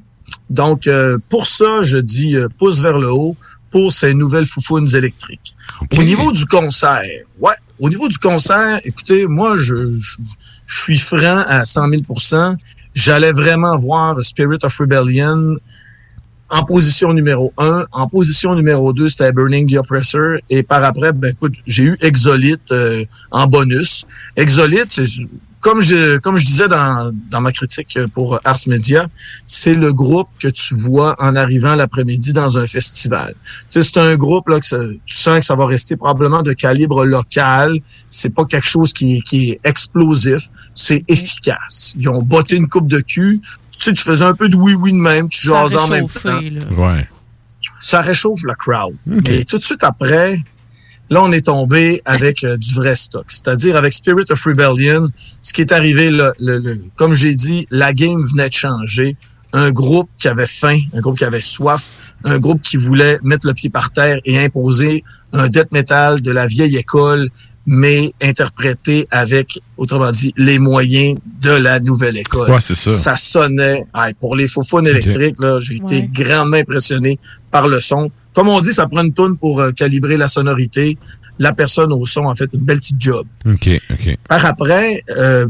Donc, euh, pour ça, je dis euh, pouce vers le haut pour ces nouvelles foufounes électriques. Au niveau du concert, ouais, au niveau du concert, écoutez, moi, je, je, je suis franc à 100 000% J'allais vraiment voir Spirit of Rebellion en position numéro un. En position numéro deux, c'était Burning the Oppressor. Et par après, ben écoute, j'ai eu Exolite euh, en bonus. Exolite, c'est comme je comme je disais dans, dans ma critique pour Ars Media, c'est le groupe que tu vois en arrivant l'après-midi dans un festival. Tu sais, c'est un groupe là que ça- tu sens que ça va rester probablement de calibre local. C'est pas quelque chose qui, est- qui est explosif. C'est efficace. Ils ont botté une coupe de cul. Tu sais, tu faisais un peu de oui-oui de même, tu jasais en même temps là. Ouais. ça réchauffe la crowd. Et tout de suite après, Là, on est tombé avec euh, du vrai stock, c'est-à-dire avec Spirit of Rebellion. Ce qui est arrivé, le, le- le- comme j'ai dit, la game venait de changer. Un groupe qui avait faim, un groupe qui avait soif, un groupe qui voulait mettre le pied par terre et imposer un death metal de la vieille école, mais interprété avec, autrement dit, les moyens de la nouvelle école. Ouais, c'est ça. Ça sonnait. Hey, pour les faux électriques, là, j'ai été grandement impressionné par le son. Comme on dit, ça prend une toune pour euh, calibrer la sonorité. La personne au son a fait une belle petite job. OK, OK. Par après, euh,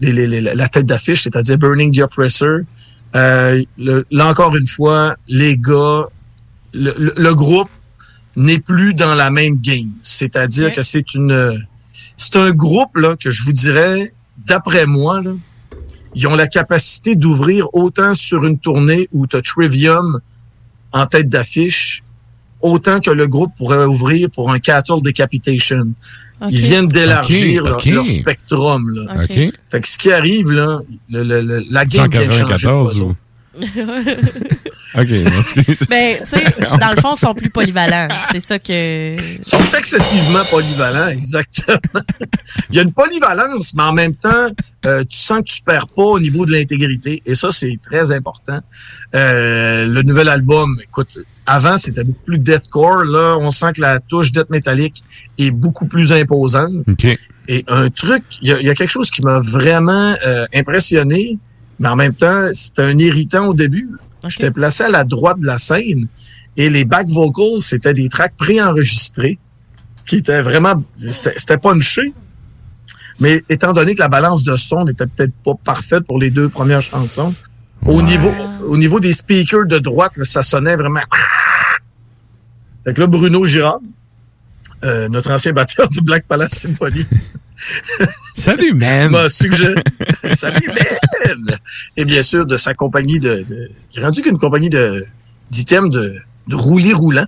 les- les- les- la tête d'affiche, c'est-à-dire Burning the Oppressor, euh, le- là encore une fois, les gars, le, le- le groupe n'est plus dans la même game. C'est-à-dire que c'est une, c'est un groupe là que je vous dirais, d'après moi, là, ils ont la capacité d'ouvrir autant sur une tournée où tu as Trivium en tête d'affiche, autant que le groupe pourrait ouvrir pour un Cattle Decapitation. Ils viennent d'élargir leur, spectrum. Là. Fait que ce qui arrive, là, le, le- le- la game vient de changer. 194 ou... OK, excuse. Ben, tu sais, dans le fond, ils sont plus polyvalents. C'est ça que. Ils sont excessivement polyvalents, exactement. Il y a une polyvalence, mais en même temps, euh, tu sens que tu perds pas au niveau de l'intégrité. Et ça, c'est très important. Euh, le nouvel album, écoute, avant, c'était beaucoup plus deathcore. Là, on sent que la touche death métallique est beaucoup plus imposante. OK. Et un truc, il y y a quelque chose qui m'a vraiment euh, impressionné, mais en même temps, c'était un irritant au début. J'étais placé à la droite de la scène et les back vocals, c'était des tracks préenregistrés qui étaient vraiment... C'était c'était punché. Mais étant donné que la balance de son n'était peut-être pas parfaite pour les deux premières chansons, au niveau au niveau des speakers de droite, là, ça sonnait vraiment... Fait que là, Bruno Girard, euh, notre ancien batteur du Black Palace Symphony, Salut, man! m'a suggéré... Salut, man! Et bien sûr, de sa compagnie de... de... Il est rendu qu'une compagnie de d'items de, de roulis roulants.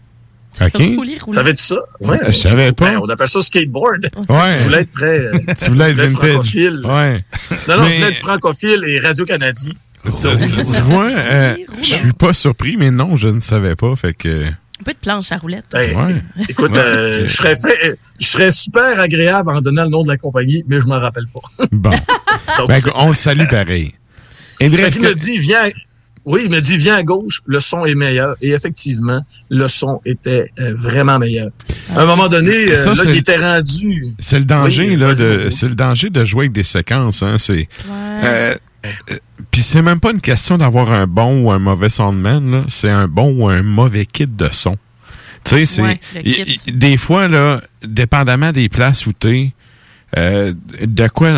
OK. Savais-tu ça? Ouais. Je savais pas. Ben, on appelle ça skateboard. Ouais. Je voulais être très... euh, Tu voulais être vintage. francophile. Ouais. Non, non, Mais- je voulais être francophile et radio-canadien. Tu tu vois, euh, je suis pas surpris, mais non, je ne savais pas. Fait que. Un peu de planche à roulettes. Ben, Ouais. Écoute, Ouais, euh, je serais fait, je serais super agréable en donnant le nom de la compagnie, mais je m'en rappelle pas. Bon. Ben, on salue pareil. Et bref, il me dit, viens, oui, il me dit, viens à gauche, le son est meilleur. Et effectivement, le son était euh, vraiment meilleur. À un moment donné, euh, Ça, là, c'est- il était rendu. C'est le danger, Oui, là, de, c'est le danger de jouer avec des séquences, hein, c'est, euh, euh, puis c'est même pas une question d'avoir un bon ou un mauvais soundman, là, c'est un bon ou un mauvais kit de son. Tu sais, c'est, Ouais, des fois, là, dépendamment des places où t'es, euh, de quoi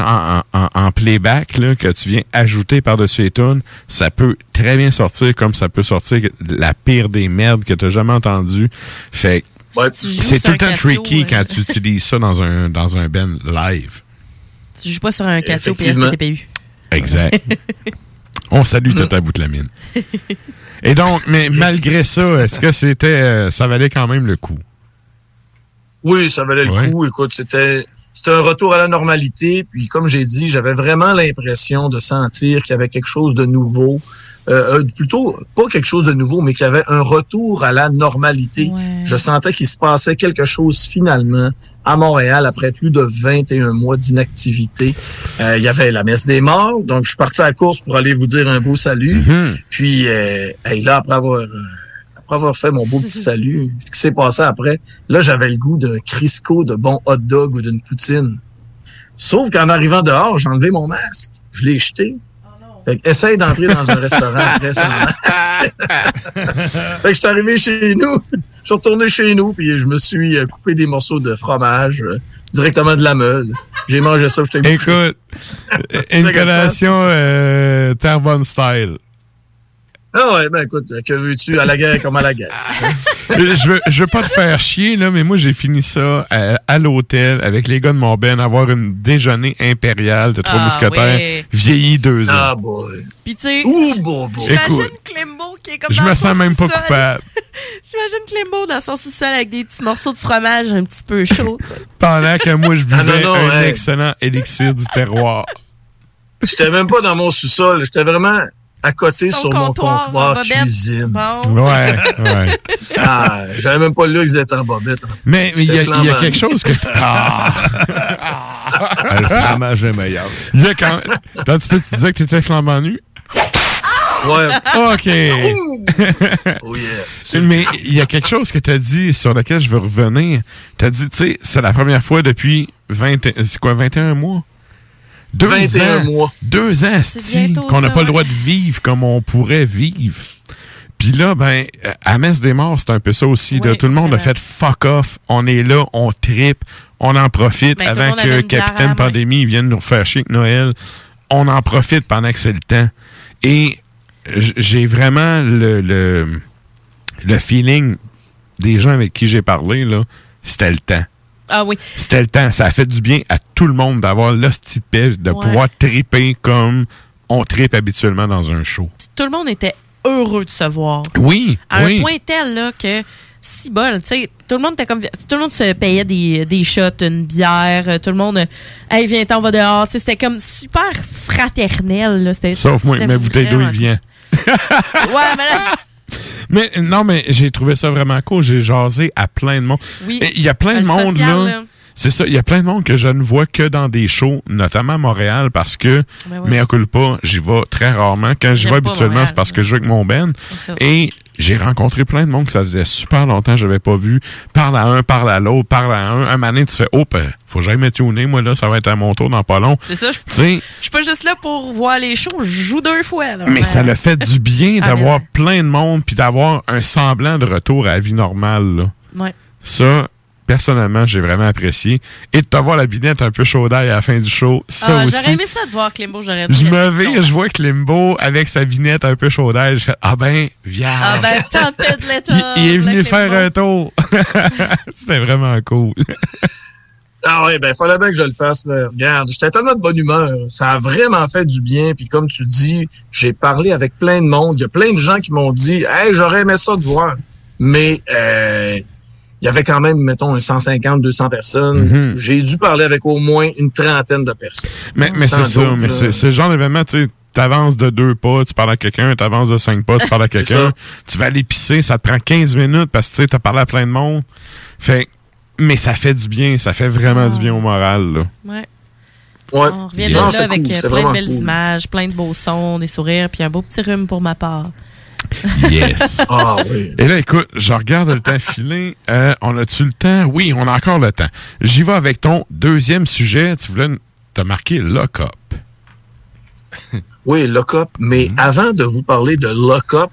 en, en- en playback là, que tu viens ajouter par-dessus les tunes, ça peut très bien sortir comme ça peut sortir la pire des merdes que t'as jamais entendu. Fait que Si tu joues c'est tout le un temps tricky euh. quand tu utilises ça dans un dans un band live. Tu joues pas sur un Casio Effectivement. PSP-TPU. Exact. On salue Tata Boutlamine. Et donc, mais malgré ça, est-ce que c'était euh, ça valait quand même le coup? Oui, ça valait le Ouais. coup. Écoute, c'était c'était un retour à la normalité. Puis, comme j'ai dit, j'avais vraiment l'impression de sentir qu'il y avait quelque chose de nouveau. Euh, euh, plutôt, pas quelque chose de nouveau, mais qu'il y avait un retour à la normalité. Je sentais qu'il se passait quelque chose finalement à Montréal après plus de 21 mois d'inactivité. Euh, il y avait la messe des morts, donc je suis parti à la course pour aller vous dire un beau salut. Puis euh, hey, là, après avoir, euh, après avoir fait mon beau petit salut, ce qui s'est passé après, là, j'avais le goût d'un Crisco, de bon hot dog ou d'une poutine. Sauf qu'en arrivant dehors, j'ai enlevé mon masque. Je l'ai jeté. Fait que essaye d'entrer dans un restaurant après sans masque. fait que je suis arrivé chez nous. Je suis retourné chez nous, puis je me suis euh, coupé des morceaux de fromage euh, directement de la meule. J'ai mangé ça, je t'ai Écoute, une collation euh, Terrebonne style. Ah ouais, ben écoute, que veux-tu, à la guerre comme à la guerre? je, veux, je veux pas te faire chier, là, mais moi, j'ai fini ça à, à l'hôtel avec les gars de mon ben, avoir une déjeuner impériale de trois Ah, mousquetaires, ouais. vieilli deux ans. Ah boy. Puis tu sais, Ouh, bon, bon. j'imagine Écoute, Clembo qui est comme je me sens même pas coupable. J'imagine Clembo dans son sous-sol avec des petits morceaux de fromage un petit peu sais. Pendant que moi, je buvais Ah, non, non, un hey. excellent élixir du terroir. J'étais même pas dans mon sous-sol. J'étais vraiment à côté sur mon comptoir, cuisine. Bon. Ouais, ouais. Ah, j'avais même pas lu qu'ils étaient en bobette. Mais il y, a- quelque chose que. Ah! Le fromage est meilleur. Il y a quand Attends, tu peux te dire que t'étais flambant nu? Ouais. OK. Oh yeah. Mais il y a quelque chose que tu as dit sur lequel je veux revenir. Tu as dit, tu sais, c'est la première fois depuis 20, et- c'est quoi, 21 mois? Deux 21 ans. mois. Deux ans, qu'on n'a pas le droit de vivre comme on pourrait vivre. Puis là, ben, à Messe des Morts, c'est un peu ça aussi. là. Tout le monde a fait fuck off. On est là, on tripe, on en profite Ben, avant que Capitaine. Pandémie vienne nous faire chier avec Noël. On en profite pendant que c'est le temps. Et j'ai vraiment le, le, le feeling des gens avec qui j'ai parlé, là, c'était le temps. Ah oui. C'était le temps. Ça a fait du bien à tout le monde d'avoir l'hostie de paix, de Ouais. pouvoir triper comme on tripe habituellement dans un show. Tout le monde était heureux de se voir. Oui, À oui. un point tel là, que si bol, tu sais, tout le monde était comme tout le monde se payait des, des shots, une bière, euh, tout le monde euh, hey viens on va dehors, tu sais, c'était comme super fraternel là, Sauf moi, ma bouteille d'eau, il vient. Ouais, mais là, Mais non, mais j'ai trouvé ça vraiment cool. J'ai jasé à plein de monde. Oui. Il y a plein de monde social, là. là. C'est ça. Il y a plein de monde que je ne vois que dans des shows, notamment à Montréal, parce que, Ben ouais. mais à pas, j'y vais très rarement. Quand j'y vais habituellement, c'est parce que je joue avec mon ça. Et j'ai rencontré plein de monde que ça faisait super longtemps que je n'avais pas vu. Parle à un, parle à l'autre, parle à un. Un matin, tu fais, oh, ben, faut que j'aille me tuner. Moi, là, ça va être à mon tour dans pas long. c'est ça, je suis pas juste là pour voir les shows, je joue deux fois là. mais ça le fait du bien Ah, d'avoir plein de monde puis d'avoir un semblant de retour à la vie normale. Là. Ouais. Ça, personnellement, j'ai vraiment apprécié. Et de t'avoir la binette un peu chaud d'ail à la fin du show, ça Ah, aussi. j'aurais aimé ça de voir Climbo, j'aurais Je me vais, je vois Klimbo avec sa binette un peu chaud d'ail. Je fais, ah ben, viens. Ah ben, tempête de l'état. il, il est venu faire un tour. C'était vraiment cool. Ah ouais, ben fallait bien que je le fasse. Là. Regarde, j'étais tellement de bonne humeur. Ça a vraiment fait du bien. Puis comme tu dis, j'ai parlé avec plein de monde. Il y a plein de gens qui m'ont dit Hey, j'aurais aimé ça de voir. Mais euh, il y avait quand même, mettons, un 150, 200 personnes. Mhm. J'ai dû parler avec au moins une trentaine de personnes. Mais, mais c'est ça, mais c'est c'est le genre d'événement, tu sais, t'avances de deux pas, tu parles à quelqu'un, t'avances de cinq pas, tu parles à quelqu'un, tu vas aller pisser, ça te prend 15 minutes parce que tu sais, t'as parlé à plein de monde. Fait mais ça fait du bien, ça fait vraiment du bien au moral, là. Ouais. Ouais. On revient de Non, là avec cool, euh, plein de belles cool. images, plein de beaux sons, des sourires, puis un beau petit rhume pour ma part. Yes. Ah oui. Et là, écoute, je regarde le temps filer. Euh, on a-tu le temps? Oui, on a encore le temps. J'y vais avec ton deuxième sujet. Tu voulais t'as marqué Lock Up. Oui, Lock Up. Mais avant de vous parler de Lock Up,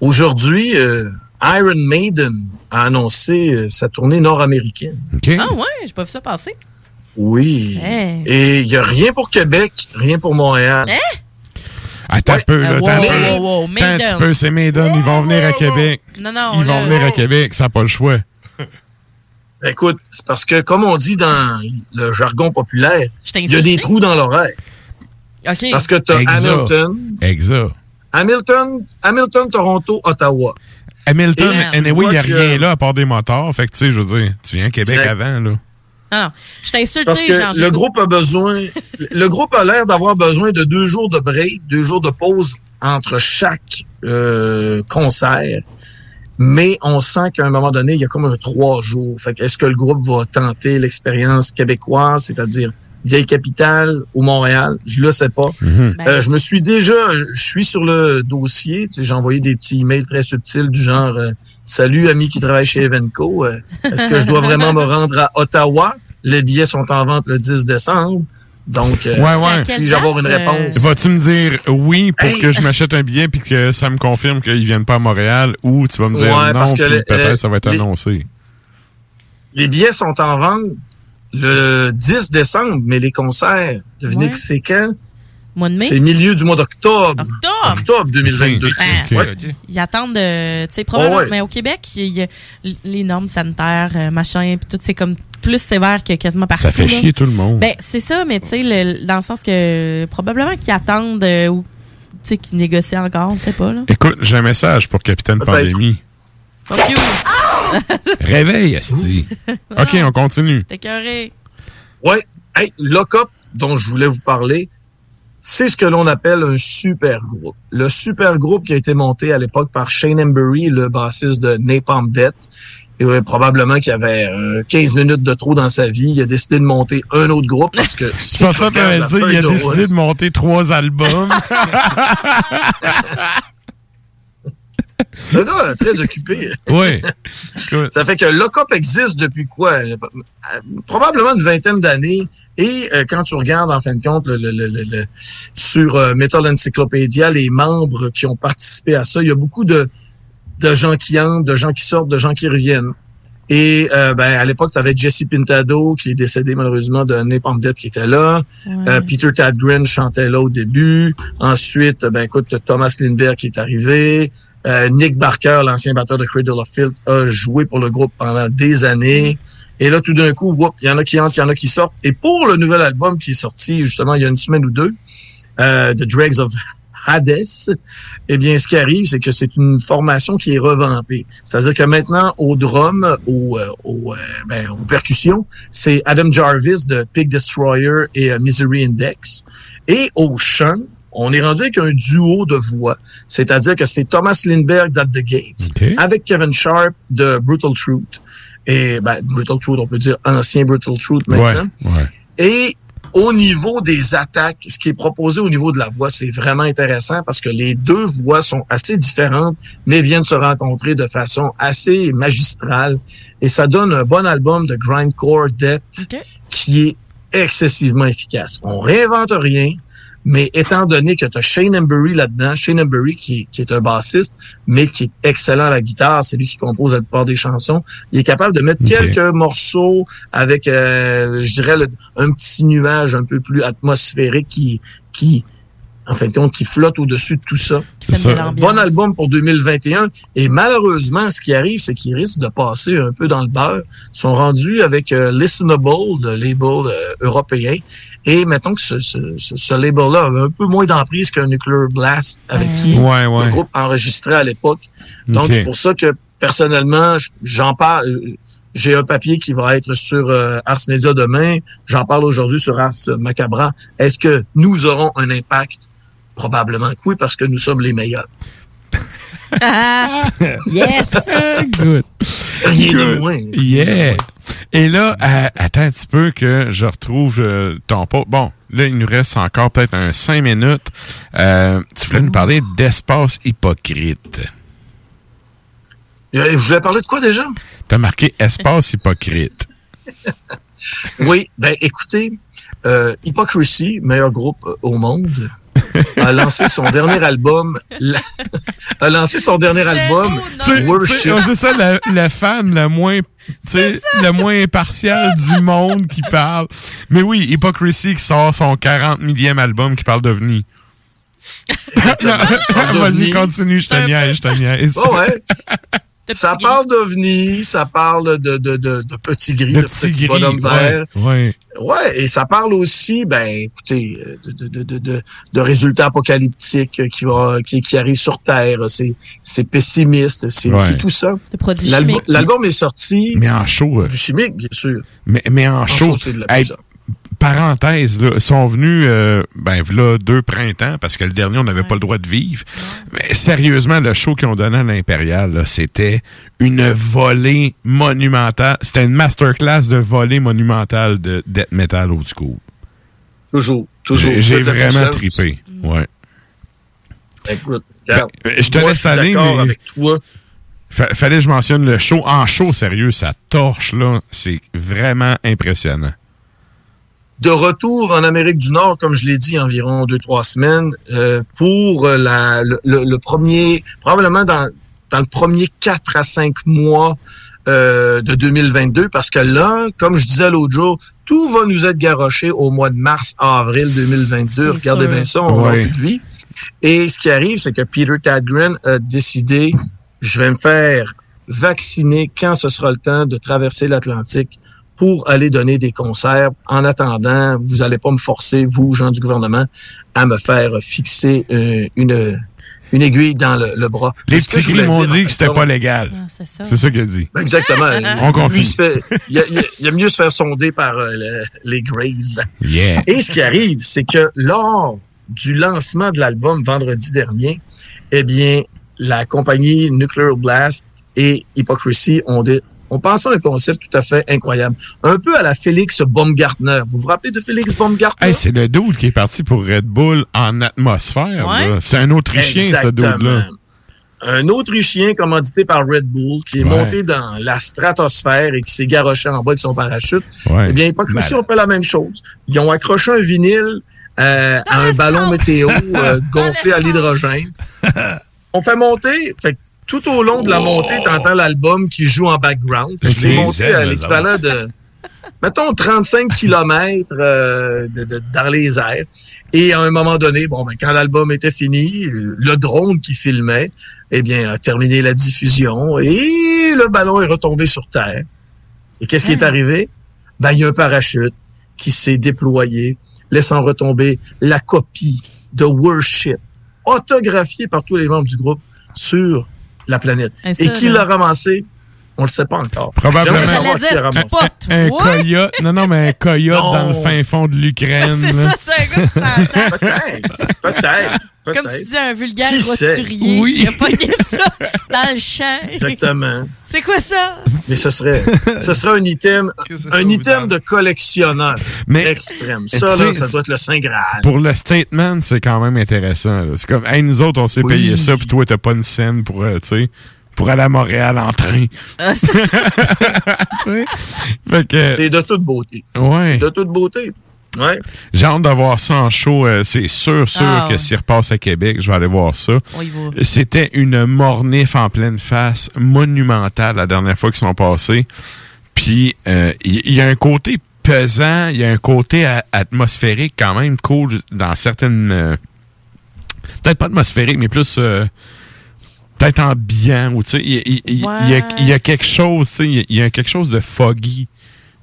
aujourd'hui, euh, Iron Maiden a annoncé euh, sa tournée nord-américaine. Ah ouais, j'ai pas vu ça passer. Oui. Hey. Et il n'y a rien pour Québec, rien pour Montréal. Hein? Attends un peu, là. Euh, wow, Attends un peu. wow, wow, Attends un petit peu, c'est Maiden. Ils vont venir à Québec. Non, non, Ils vont venir à Québec, ça n'a pas le choix. Écoute, c'est parce que, comme on dit dans le jargon populaire, il y a des trous dans l'oreille. OK. Parce que tu as Exa. Hamilton, Exa. Hamilton, Hamilton, Toronto, Ottawa. Hamilton, anyway, il n'y a rien là à part des moteurs. Fait que, tu sais, je veux dire, tu viens à Québec avant, là. Non. Je t'ai insulté, Parce que Jean, le groupe a besoin, le groupe a l'air d'avoir besoin de deux jours de break, deux jours de pause entre chaque euh, concert. Mais on sent qu'à un moment donné, il y a comme un trois jours. Fait que est-ce que le groupe va tenter l'expérience québécoise, c'est-à-dire vieille capitale ou Montréal? Je le sais pas. Mhm. Ben, Euh, je me suis déjà, je suis sur le dossier. Tu sais, J'ai envoyé des petits emails très subtils du genre euh, Salut, ami qui travaille chez Evenco. euh, Est-ce que je dois vraiment me rendre à Ottawa? Les billets sont en vente le 10 décembre. Donc, euh, Ouais, ouais. puis-je avoir une réponse? Vas-tu me dire oui pour Hey. que je m'achète un billet puis que ça me confirme qu'ils viennent pas à Montréal ou tu vas me dire Ouais, non que puis les- peut-être ça va être les- annoncé. Les billets sont en vente le 10 décembre, mais les concerts, devinez Ouais. que c'est quand? Mois de mai? C'est milieu du mois d'octobre. Octobre? Octobre 2022. Ben, Ouais. Ils attendent de. Tu sais, probablement. Oh, ouais. Mais au Québec, il y a les normes sanitaires, euh, machin, puis tout, c'est comme plus sévère que quasiment partout. Ça fait là. chier tout le monde. Ben, c'est ça, mais tu sais, dans le sens que probablement qu'ils attendent euh, ou, tu sais, qu'ils négocient encore, on sait pas, là. Écoute, j'ai un message pour Capitaine. Pandémie. Fuck you! Réveille, Asti. OK, on continue. T'es carré. Ouais. Hey, Lock Up, dont je voulais vous parler, c'est ce que l'on appelle un super groupe. Le super groupe qui a été monté à l'époque par Shane Embury, le bassiste de Napalm Death, et probablement qu'il avait euh, 15 minutes de trop dans sa vie. Il a décidé de monter un autre groupe parce que si C'est pas tu ça la dit, il a décidé de monter trois albums. Le gars est très occupé. oui. Ça fait que Lockup existe depuis quoi? Probablement une vingtaine d'années. Et euh, quand tu regardes, en fin de compte, le, le- le- le- le- sur euh, Metal Encyclopedia, les membres qui ont participé à ça, il y a beaucoup de, de gens qui entrent, de gens qui sortent, de gens qui reviennent. Et euh, ben, à l'époque, tu avais Jesse Pintado, qui est décédé malheureusement de Napalm Death, qui était là. Euh, Peter Tadgren chantait là au début. Ensuite, ben écoute, Thomas Lindbergh qui est arrivé. Euh, Nick Barker, l'ancien batteur de Cradle of Filth, a joué pour le groupe pendant des années. Et là, tout d'un coup, il y en a qui entrent, il y en a qui sortent. Et pour le nouvel album qui est sorti justement il y a une semaine ou deux, euh, The Dregs of Hades, eh bien, ce qui arrive, c'est que c'est une formation qui est revampée. C'est-à-dire que maintenant, au drum, au, euh, au, ben, aux percussions, c'est Adam Jarvis de Pig Destroyer et Misery Index. Et au chant, on est rendu avec un duo de voix. C'est-à-dire que c'est Thomas Lindbergh d'At the Gates avec Kevin Sharp de Brutal Truth. Et ben, Brutal Truth, on peut dire ancien Brutal Truth maintenant. Et au niveau des attaques, ce qui est proposé au niveau de la voix, c'est vraiment intéressant parce que les deux voix sont assez différentes, mais viennent se rencontrer de façon assez magistrale. Et ça donne un bon album de grindcore death qui est excessivement efficace. On réinvente rien, mais étant donné que tu as Shane Embury là-dedans, Shane Embury qui, qui est un bassiste, mais qui est excellent à la guitare, c'est lui qui compose la plupart des chansons, il est capable de mettre quelques morceaux avec, euh, je dirais, le- un petit nuage un peu plus atmosphérique qui, qui en fin de compte, qui flotte au-dessus de tout ça. bon album pour 2021. Et malheureusement, ce qui arrive, c'est qu'ils risquent de passer un peu dans le beurre. Ils sont rendus avec euh, Listenable, le label euh, européen. Et mettons que ce, ce, ce- ce label-là avait un peu moins d'emprise qu'un Nuclear Blast avec qui Ouais, ouais. le groupe enregistrait à l'époque. Donc, c'est pour ça que personnellement, j'en parle. J'ai un papier qui va être sur euh, Ars Media demain. J'en parle aujourd'hui sur Ars Macabra. Est-ce que nous aurons un impact? Probablement que oui, parce que nous sommes les meilleurs. Yes! Good. Rien de Good. moins. Yeah. Et là, euh, attends un petit peu que je retrouve euh, ton pote. Bon, là, il nous reste encore peut-être un cinq minutes. Euh, tu voulais nous parler d'espace hypocrite. Je voulais parler de quoi déjà? T'as marqué espace hypocrite. Oui, ben écoutez, euh, Hypocrisy, meilleur groupe au monde, a lancé son dernier album. la- a lancé son dernier album. C'est ça le, le fan le moins, le moins impartial du monde qui parle. Mais oui, Hypocrisy qui sort son 40 millième album qui parle d'OVNI. Vas-y, continue, je te niaise, je te niaise. Oh ouais. Ça parle d'OVNI, ça parle de, de, de, de petits gris, De de, petits petits, gris, bonhommes verts. ouais, ouais. Ouais, et ça parle aussi, ben, écoutez, de, de, de, de, de, de résultats apocalyptiques qui, va, qui, qui arrivent sur Terre. C'est, c'est pessimiste, c'est, Ouais. c'est tout ça. L'album, est sorti. Mais en show. euh, Du chimique, bien sûr. Mais, mais en, show, show, c'est de la hey. Parenthèse, là, sont venus, euh, ben, là, deux printemps, parce que le dernier, on n'avait pas le droit de vivre. Mais sérieusement, le show qu'ils ont donné à l'Impérial, là, c'était une volée monumentale. C'était une masterclass de volée monumentale de death metal old school. Toujours, toujours. J'ai- vraiment trippé. Ouais. Écoute, regarde, Ben, je te moi, laisse suis aller, mais- avec toi. Fa- fallait que je mentionne le show. En show, sérieux, ça torche, là. C'est vraiment impressionnant. De retour en Amérique du Nord, comme je l'ai dit, environ deux, trois semaines, euh, pour euh, la, le, le- le premier, probablement dans, dans le premier quatre à cinq mois euh, de 2022, parce que là, comme je disais l'autre jour, tout va nous être garoché au mois de mars, avril 2022. Regardez sûr. bien ça, on avoir plus de vie. Et ce qui arrive, c'est que Peter Tadgren a décidé, je vais me faire vacciner quand ce sera le temps de traverser l'Atlantique pour aller donner des concerts. En attendant, vous allez pas me forcer, vous, gens du gouvernement, à me faire fixer euh, une, une aiguille dans le, le bras. Les petits gris m'ont dit que c'était pas légal. Ah, c'est ça. C'est ça qu'il a dit. Ben, Exactement. On continue. Il, y a, mieux se faire sonder par euh, le- les Greys. Yeah. Et ce qui arrive, c'est que lors du lancement de l'album vendredi dernier, eh bien, la compagnie Nuclear Blast et Hypocrisy ont, des, ont pensé à un concept tout à fait incroyable. Un peu à la Félix Baumgartner. Vous vous rappelez de Félix Baumgartner? Hey, c'est le dude qui est parti pour Red Bull en atmosphère. Ouais. C'est un Autrichien, ce dude-là. Un Autrichien commandité par Red Bull qui est Ouais. monté dans la stratosphère et qui s'est garoché en bas avec son parachute. Ouais. Eh bien, Hypocrisy Malade. ont fait la même chose. Ils ont accroché un vinyle euh, à un ballon météo euh, gonflé à l'hydrogène. On fait monter, fait que tout au long de la montée, t'entends l'album qui joue en background. Je C'est monté à l'équivalent de, mettons, 35 kilomètres euh, de, de- dans les airs. Et à un moment donné, bon, ben, quand l'album était fini, le drone qui filmait, eh bien, a terminé la diffusion et le ballon est retombé sur Terre. Et qu'est-ce qui est arrivé? Ben, il y a un parachute qui s'est déployé, laissant retomber la copie de Worship, autographiée par tous les membres du groupe sur la planète. Et ça, Et qui l'a ramassé? On le sait pas encore. Probablement a ramassé. un, un coyote. Non, non, mais un coyote Non. dans le fin fond de l'Ukraine. C'est ça, c'est un gars qui. Peut-être, peut-être, Comme tu dis, un vulgaire Qui roturier Oui. qui a pogné ça dans le champ. Exactement. C'est quoi ça? Mais ce serait, ce serait un item, un item de collectionneur Mais- extrême. Ça, là, ça doit être le Saint Graal. Pour le statement, c'est quand même intéressant. C'est comme, hey, nous autres, on s'est Oui. payé ça, puis toi, t'as pas une scène pour, euh, tu sais, pour aller à Montréal en train. Ah, C'est de toute beauté. ouais. C'est de toute beauté. Ouais. J'ai hâte de voir ça en show. euh, c'est sûr, sûr Ah, que ouais. s'il repasse à Québec, je vais aller voir ça. C'était une mornif en pleine face, monumentale la dernière fois qu'ils sont passés. Puis, euh, il il y, a un côté pesant, il y a un côté atmosphérique quand même cool dans certaines... euh, Peut-être pas atmosphérique, mais plus... euh, Peut-être ambiant, ou tu sais, il y, a- il- il- il y a- il y a quelque chose, tu sais, il y a- quelque chose de foggy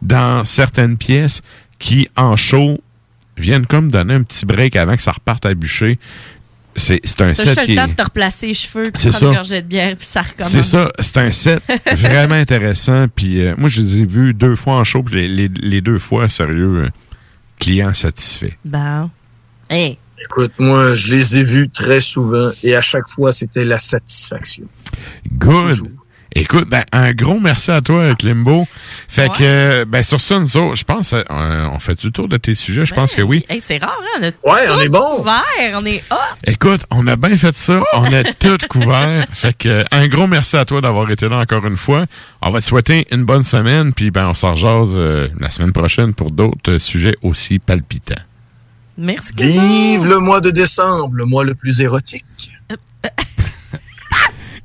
dans certaines pièces qui, en show, viennent comme donner un petit break avant que ça reparte à bûcher. C'est c'est un set juste qui le temps de te replacer les cheveux, puis prendre une ça. gorgée de bière, puis ça recommence. C'est ça, c'est un set vraiment intéressant. Puis euh, moi, je les ai vus deux fois en show, puis les, les- les deux fois, sérieux, euh, client satisfait. Bon. Hey. Écoute, moi, je les ai vus très souvent et à chaque fois, c'était la satisfaction. Good. Écoute, ben, un gros merci à toi, Klimbo. Fait que, euh, ben, sur ça, nous autres, je pense, euh, on fait du tour de tes sujets? Je pense que oui. Hey, c'est rare, hein? On a Ouais, on tout est bon. couvert, on est hot. Écoute, on a bien fait ça. On a tout couvert. Fait que, euh, un gros merci à toi d'avoir été là encore une fois. On va te souhaiter une bonne semaine, puis ben, on s'en euh, la semaine prochaine pour d'autres euh, sujets aussi palpitants. Merci, Vive le mois de décembre, le mois le plus érotique.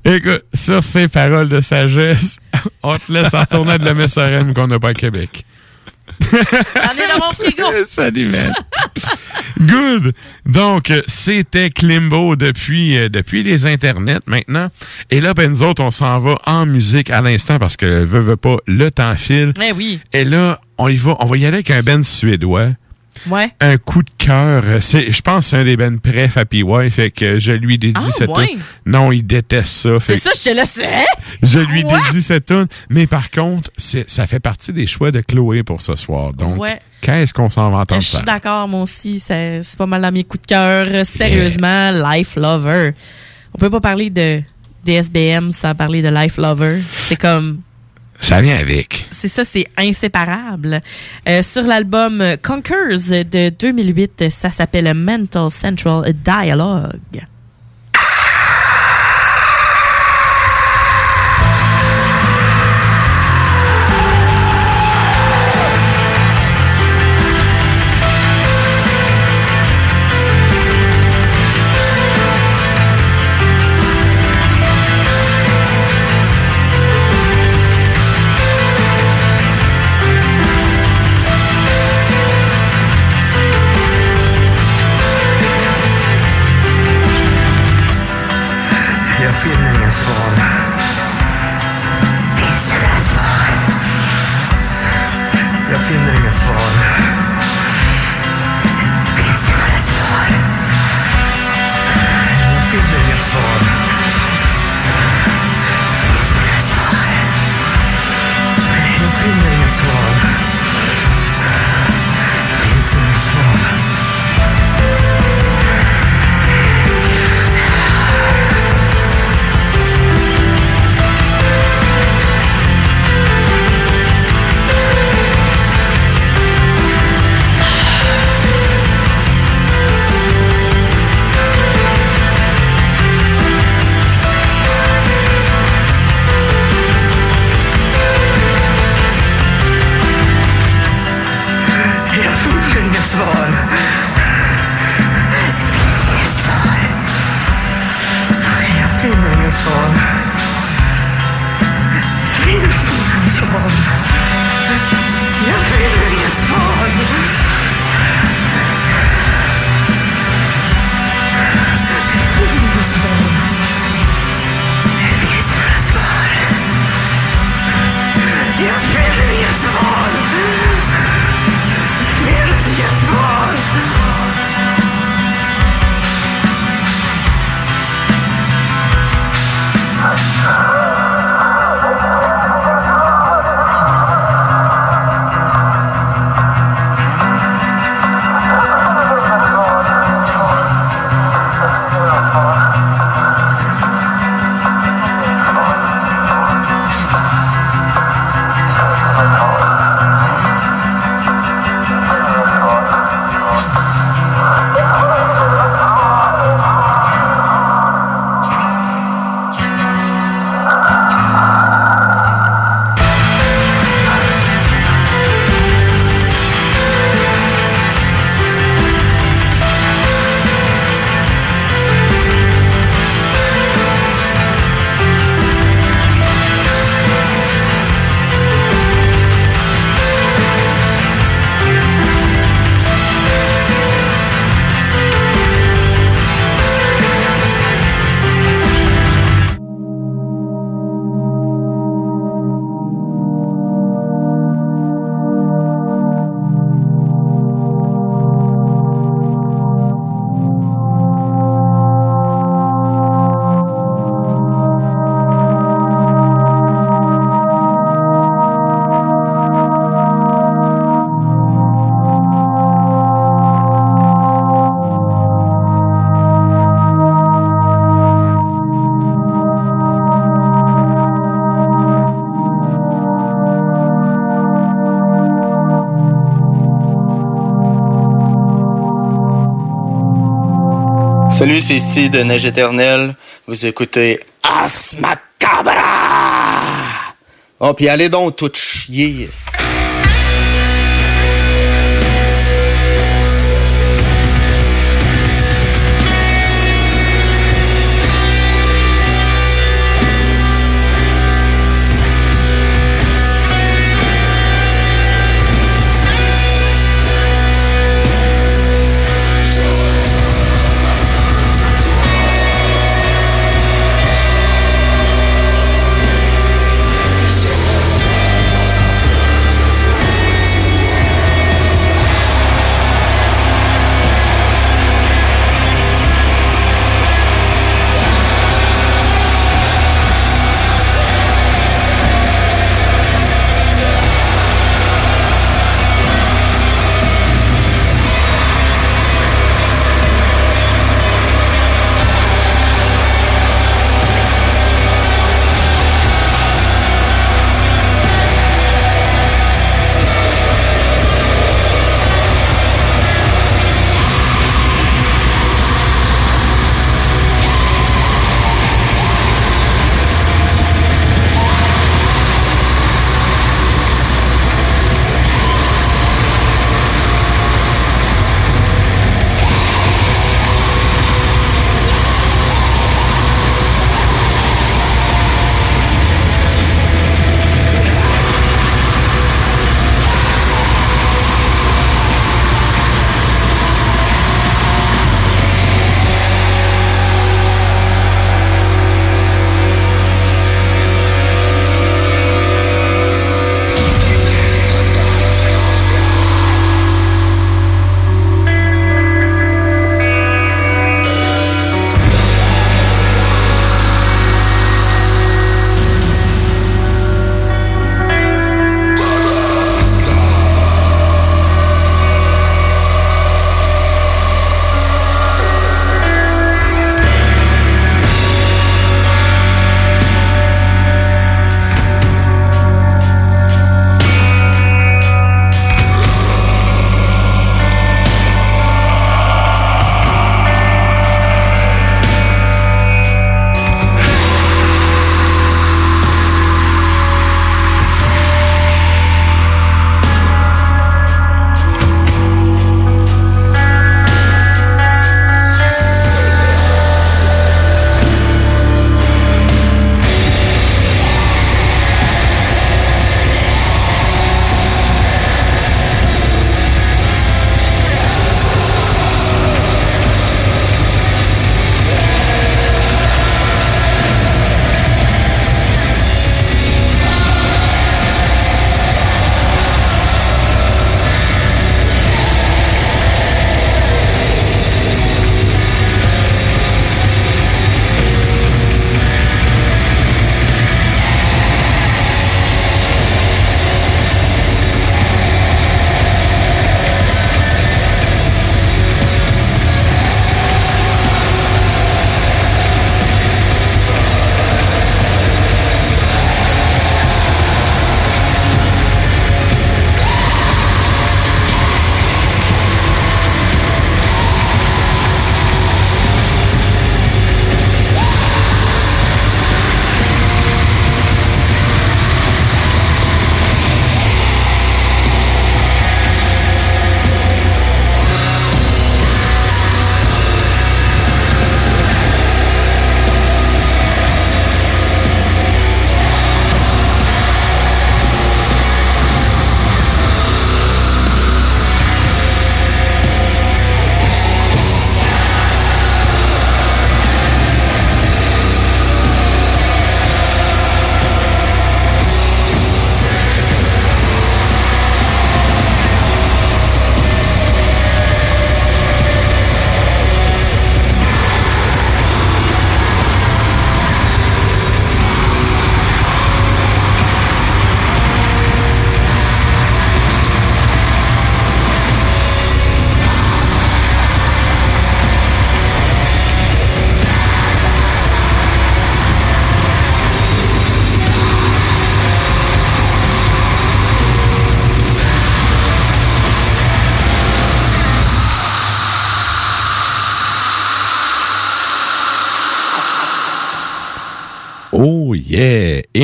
Écoute, sur ces paroles de sagesse, on te laisse en tournée de la MSRM qu'on n'a pas à Québec. Est dans mon frigo. Salut, man. Good. Donc, c'était Klimbo depuis, euh, depuis les internets maintenant. Et là, ben, nous autres, on s'en va en musique à l'instant parce que, veut, veut pas, le temps file. Eh oui. Et là, on y va, on va y aller avec un band suédois. Ouais. Un coup de cœur. euh, C'est, je pense, que c'est un des bands préf à PY, fait que je lui dédie Ah, cette ouais? tune. Non, il déteste ça. Fait C'est ça, je te laisse. Hein? je lui Ouais. dédie cette tune. Mais par contre, ça fait partie des choix de Chloé pour ce soir. Donc, Ouais. qu'est-ce qu'on s'en va entendre Je suis d'accord, moi aussi. C'est pas mal dans mes coups de cœur. Sérieusement, Life Lover. On peut pas parler de DSBM sans parler de Life Lover. C'est comme. Ça vient avec. C'est ça, c'est inséparable. Euh, sur l'album Conquers de 2008, ça s'appelle Mental Central Dialogue. for. Salut, c'est Steve de Neige Éternelle. Vous écoutez Asmacabra! Oh, puis allez donc tout chier.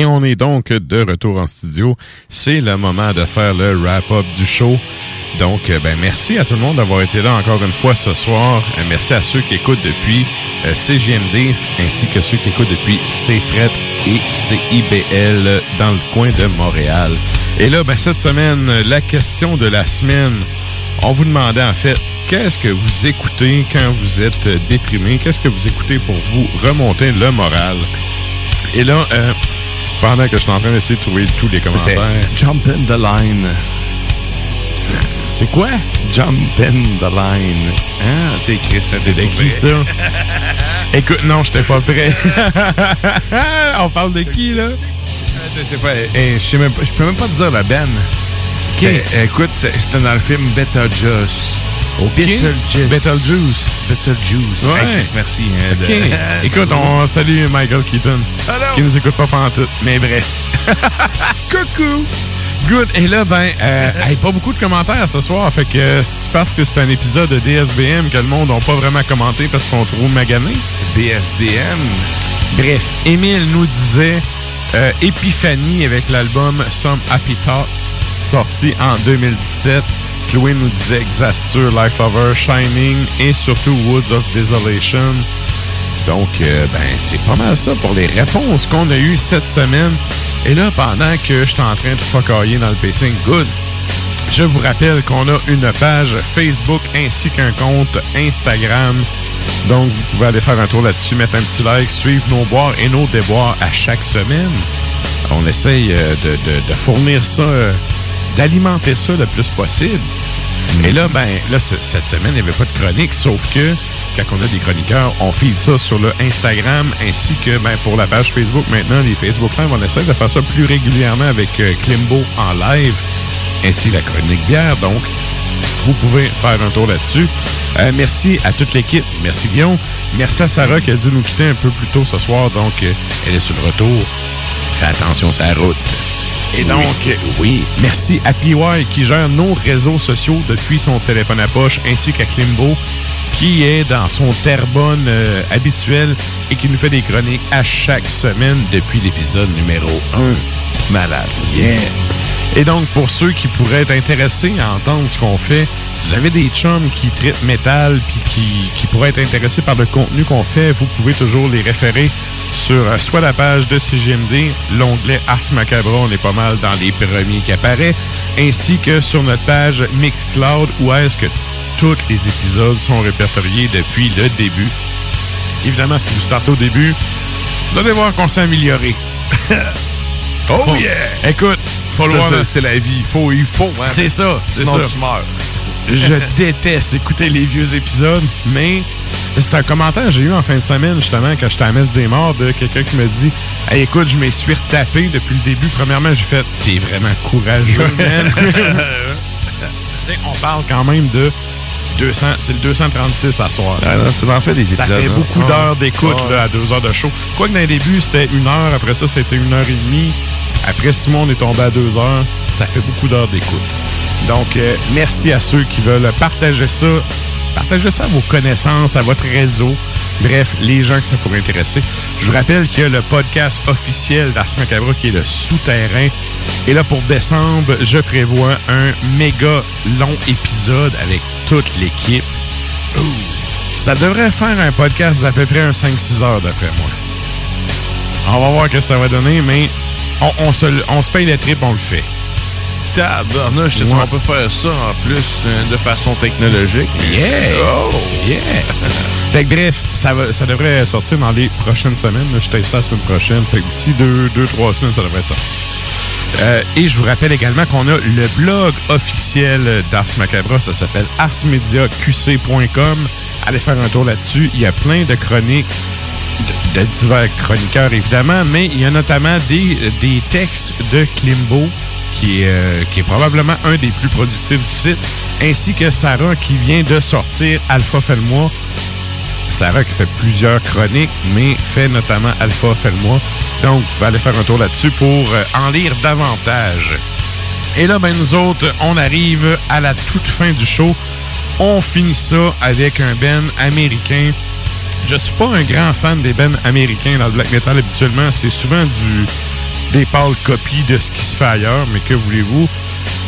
Et on est donc de retour en studio. C'est le moment de faire le wrap-up du show. Donc, euh, ben, merci à tout le monde d'avoir été là encore une fois ce soir. Euh, merci à ceux qui écoutent depuis euh, CGMD ainsi que ceux qui écoutent depuis CFRET et CIBL dans le coin de Montréal. Et là, ben, cette semaine, la question de la semaine, on vous demandait en fait, qu'est-ce que vous écoutez quand vous êtes déprimé? Qu'est-ce que vous écoutez pour vous remonter le moral? Et là, euh, pendant que je suis en train d'essayer de trouver tous les commentaires... Jump in the line. C'est quoi? Jump in the line. Ah, t'es écrit ça. C'est de qui, ça? Écoute, non, j'étais pas prêt. On parle de qui, là? Je sais pas. eh, je pas. Je peux même pas te dire la Ben. Écoute, c'est- c'était dans le film Beetlejuice. Au Beetlejuice. Beetlejuice. Beetlejuice. Ouais. Hey, Chris, merci. hein, de- Écoute, on salue Michael Keaton. Hello. Qui nous écoute pas pendant tout. Mais bref. Coucou. Good. Et là, ben, euh, hey, pas beaucoup de commentaires ce soir. Fait que euh, c'est parce que c'est un épisode de DSBM que le monde n'a pas vraiment commenté parce qu'ils sont trop maganés. BSDM. Bref, Émile nous disait euh, Épiphanie avec l'album Some Happy Thoughts, sorti en 2017. Chloé nous disait Exasture, Life Lover, Shining et surtout Woods of Desolation. Donc, euh, ben, c'est pas mal ça pour les réponses qu'on a eues cette semaine. Et là, pendant que je suis en train de focailler dans le pacing, good. Je vous rappelle qu'on a une page Facebook ainsi qu'un compte Instagram. Donc, vous pouvez aller faire un tour là-dessus, mettre un petit like, suivre nos boires et nos déboires à chaque semaine. On essaye euh, de fournir ça, euh, d'alimenter ça le plus possible. Et là, ben, cette semaine, il n'y avait pas de chronique, sauf que quand on a des chroniqueurs, on file ça sur le Instagram ainsi que ben, pour la page Facebook maintenant, les Facebook Live, on essaie de faire ça plus régulièrement avec euh, Klimbo en live, ainsi la chronique bière. Donc, vous pouvez faire un tour là-dessus. Euh, merci à toute l'équipe. Merci Guillaume. Merci à Sarah qui a dû nous quitter un peu plus tôt ce soir. Donc, euh, elle est sur le retour. Fais attention sur la route. Et donc, oui, merci à PY qui gère nos réseaux sociaux depuis son téléphone à poche, ainsi qu'à Klimbo qui est dans son Terrebonne euh, habituel et qui nous fait des chroniques à chaque semaine depuis l'épisode numéro 1. Malade. Yeah. Et donc, pour ceux qui pourraient être intéressés à entendre ce qu'on fait, si vous avez des chums qui traitent métal puis qui, pourraient être intéressés par le contenu qu'on fait, vous pouvez toujours les référer sur euh, soit la page de CGMD, l'onglet Ars Macabre, on est pas mal dans les premiers qui apparaît, ainsi que sur notre page Mixcloud où est-ce que tous les épisodes sont répertoriés depuis le début. Évidemment, si vous startez au début, vous allez voir qu'on s'est amélioré. Oh Faut- yeah! Écoute, faut c'est la vie. Il faut, il faut. hein, C'est ça, c'est Sinon, ça. tu meurs. Je déteste écouter les vieux épisodes, mais c'est un commentaire que j'ai eu en fin de semaine, justement, quand j'étais à la messe des morts, de quelqu'un qui me dit Hey, écoute, je m'y suis retapé depuis le début. Premièrement, j'ai fait T'es vraiment courageux, man. Tu sais, on parle quand même de 200, c'est le 236 à soir. Ah non, ça en fait des Ça fait hein. beaucoup Ah. d'heures d'écoute Ah. là, à deux heures de show. Quoi que dans les débuts, c'était une heure. Après ça, c'était une heure et demie. Après Simon, on est tombé à deux heures. Ça fait beaucoup d'heures d'écoute. Donc, euh, merci à ceux qui veulent partager ça. Partagez ça à vos connaissances, à votre réseau. Bref, les gens que ça pourrait intéresser. Je vous rappelle a le podcast officiel d'Ars Macabre qui est le Souterrain. Et là, pour décembre, je prévois un méga long épisode avec toute l'équipe. Ça devrait faire un podcast d'à peu près un 5-6 heures, d'après moi. On va voir ce que ça va donner, mais on, on se, on se paye les tripes, on le fait. Tabarnouche, Ouais. on peut faire ça en plus euh, de façon technologique? Yeah! Oh! Yeah! fait que bref, ça, va, ça devrait sortir dans les prochaines semaines. Je tape ça la semaine prochaine. Fait que d'ici deux, deux, trois semaines, ça devrait être sorti. Euh, et je vous rappelle également qu'on a le blog officiel d'Ars Macabra. Ça s'appelle arsmediaqc.com. Allez faire un tour là-dessus. Il y a plein de chroniques de, divers chroniqueurs, évidemment, mais il y a notamment des, des textes de Klimbo, qui est, euh, qui est probablement un des plus productifs du site, ainsi que Sarah, qui vient de sortir Alpha Fais-le-moi. Sarah qui fait plusieurs chroniques, mais fait notamment Alpha Fais-le-moi. Donc, vous pouvez aller faire un tour là-dessus pour euh, en lire davantage. Et là, ben, nous autres, on arrive à la toute fin du show. On finit ça avec un Ben américain. Je suis pas un grand fan des Ben américains dans le black metal habituellement. C'est souvent du des pâles copies de ce qui se fait ailleurs, mais que voulez-vous?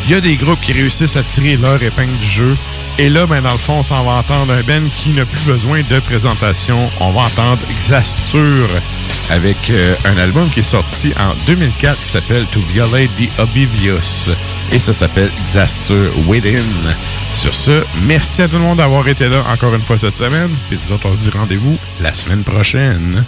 Il y a des groupes qui réussissent à tirer leur épingle du jeu. Et là, ben, dans le fond, on s'en va entendre un Ben qui n'a plus besoin de présentation. On va entendre Xasture avec euh, un album qui est sorti en 2004 qui s'appelle To Violate the Oblivious. Et ça s'appelle Xasture Within. Sur ce, merci à tout le monde d'avoir été là encore une fois cette semaine. Puis nous autres, on se dit rendez-vous la semaine prochaine.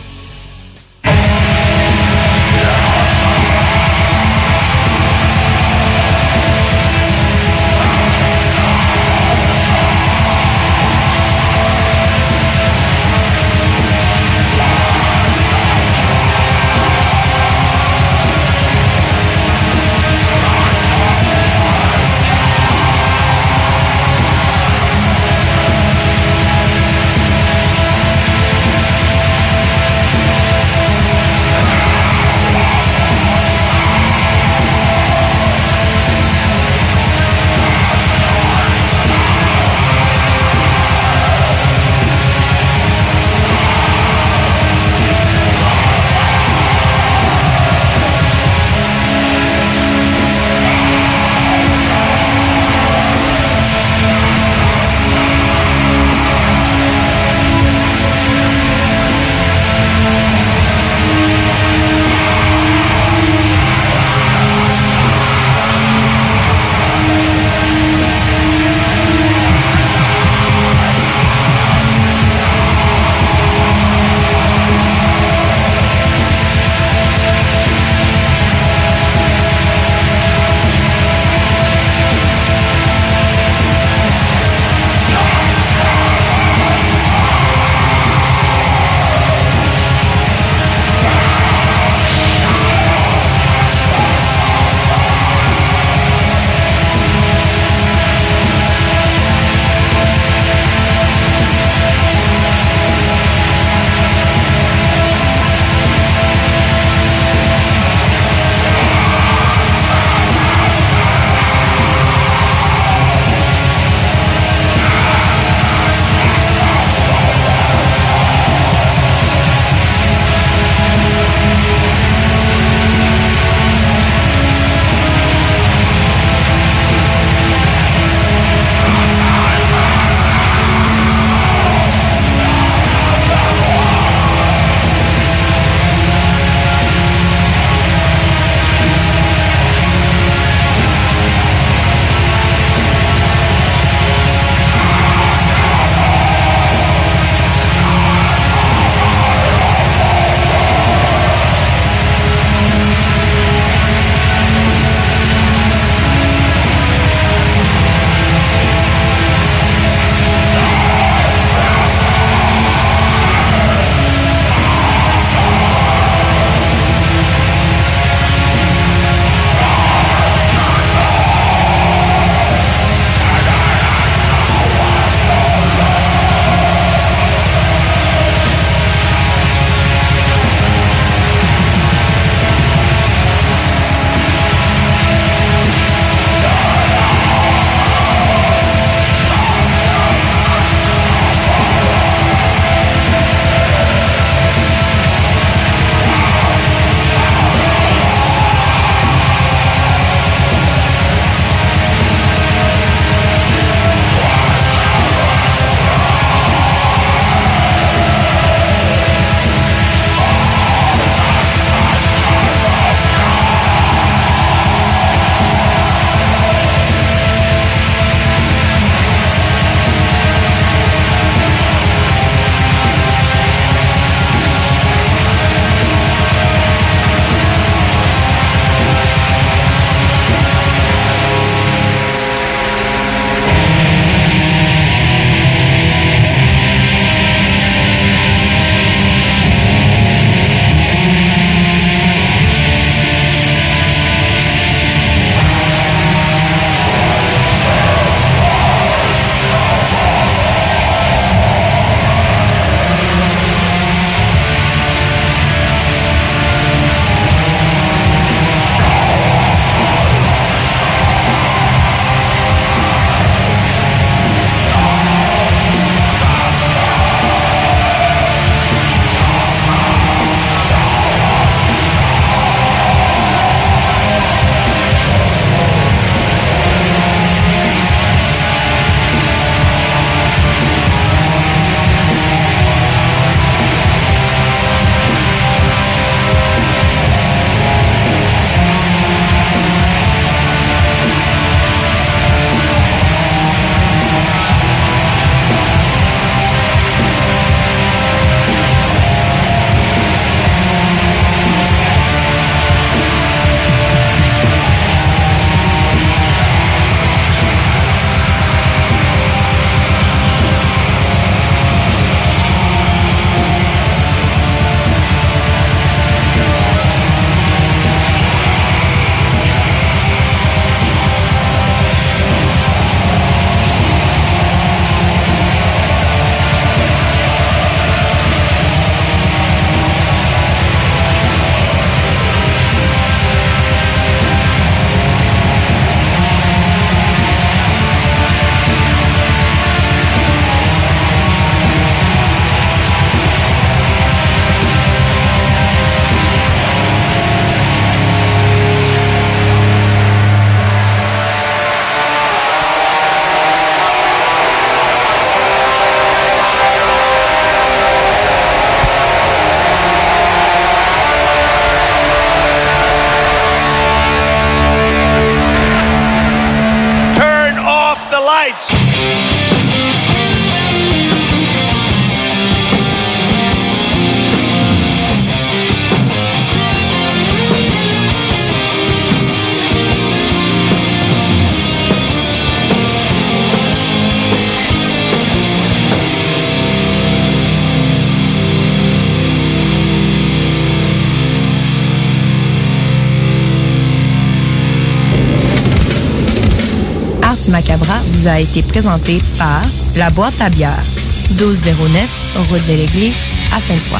A été présenté par La Boîte à bière, 1209, route de l'Église, à Sainte-Foy.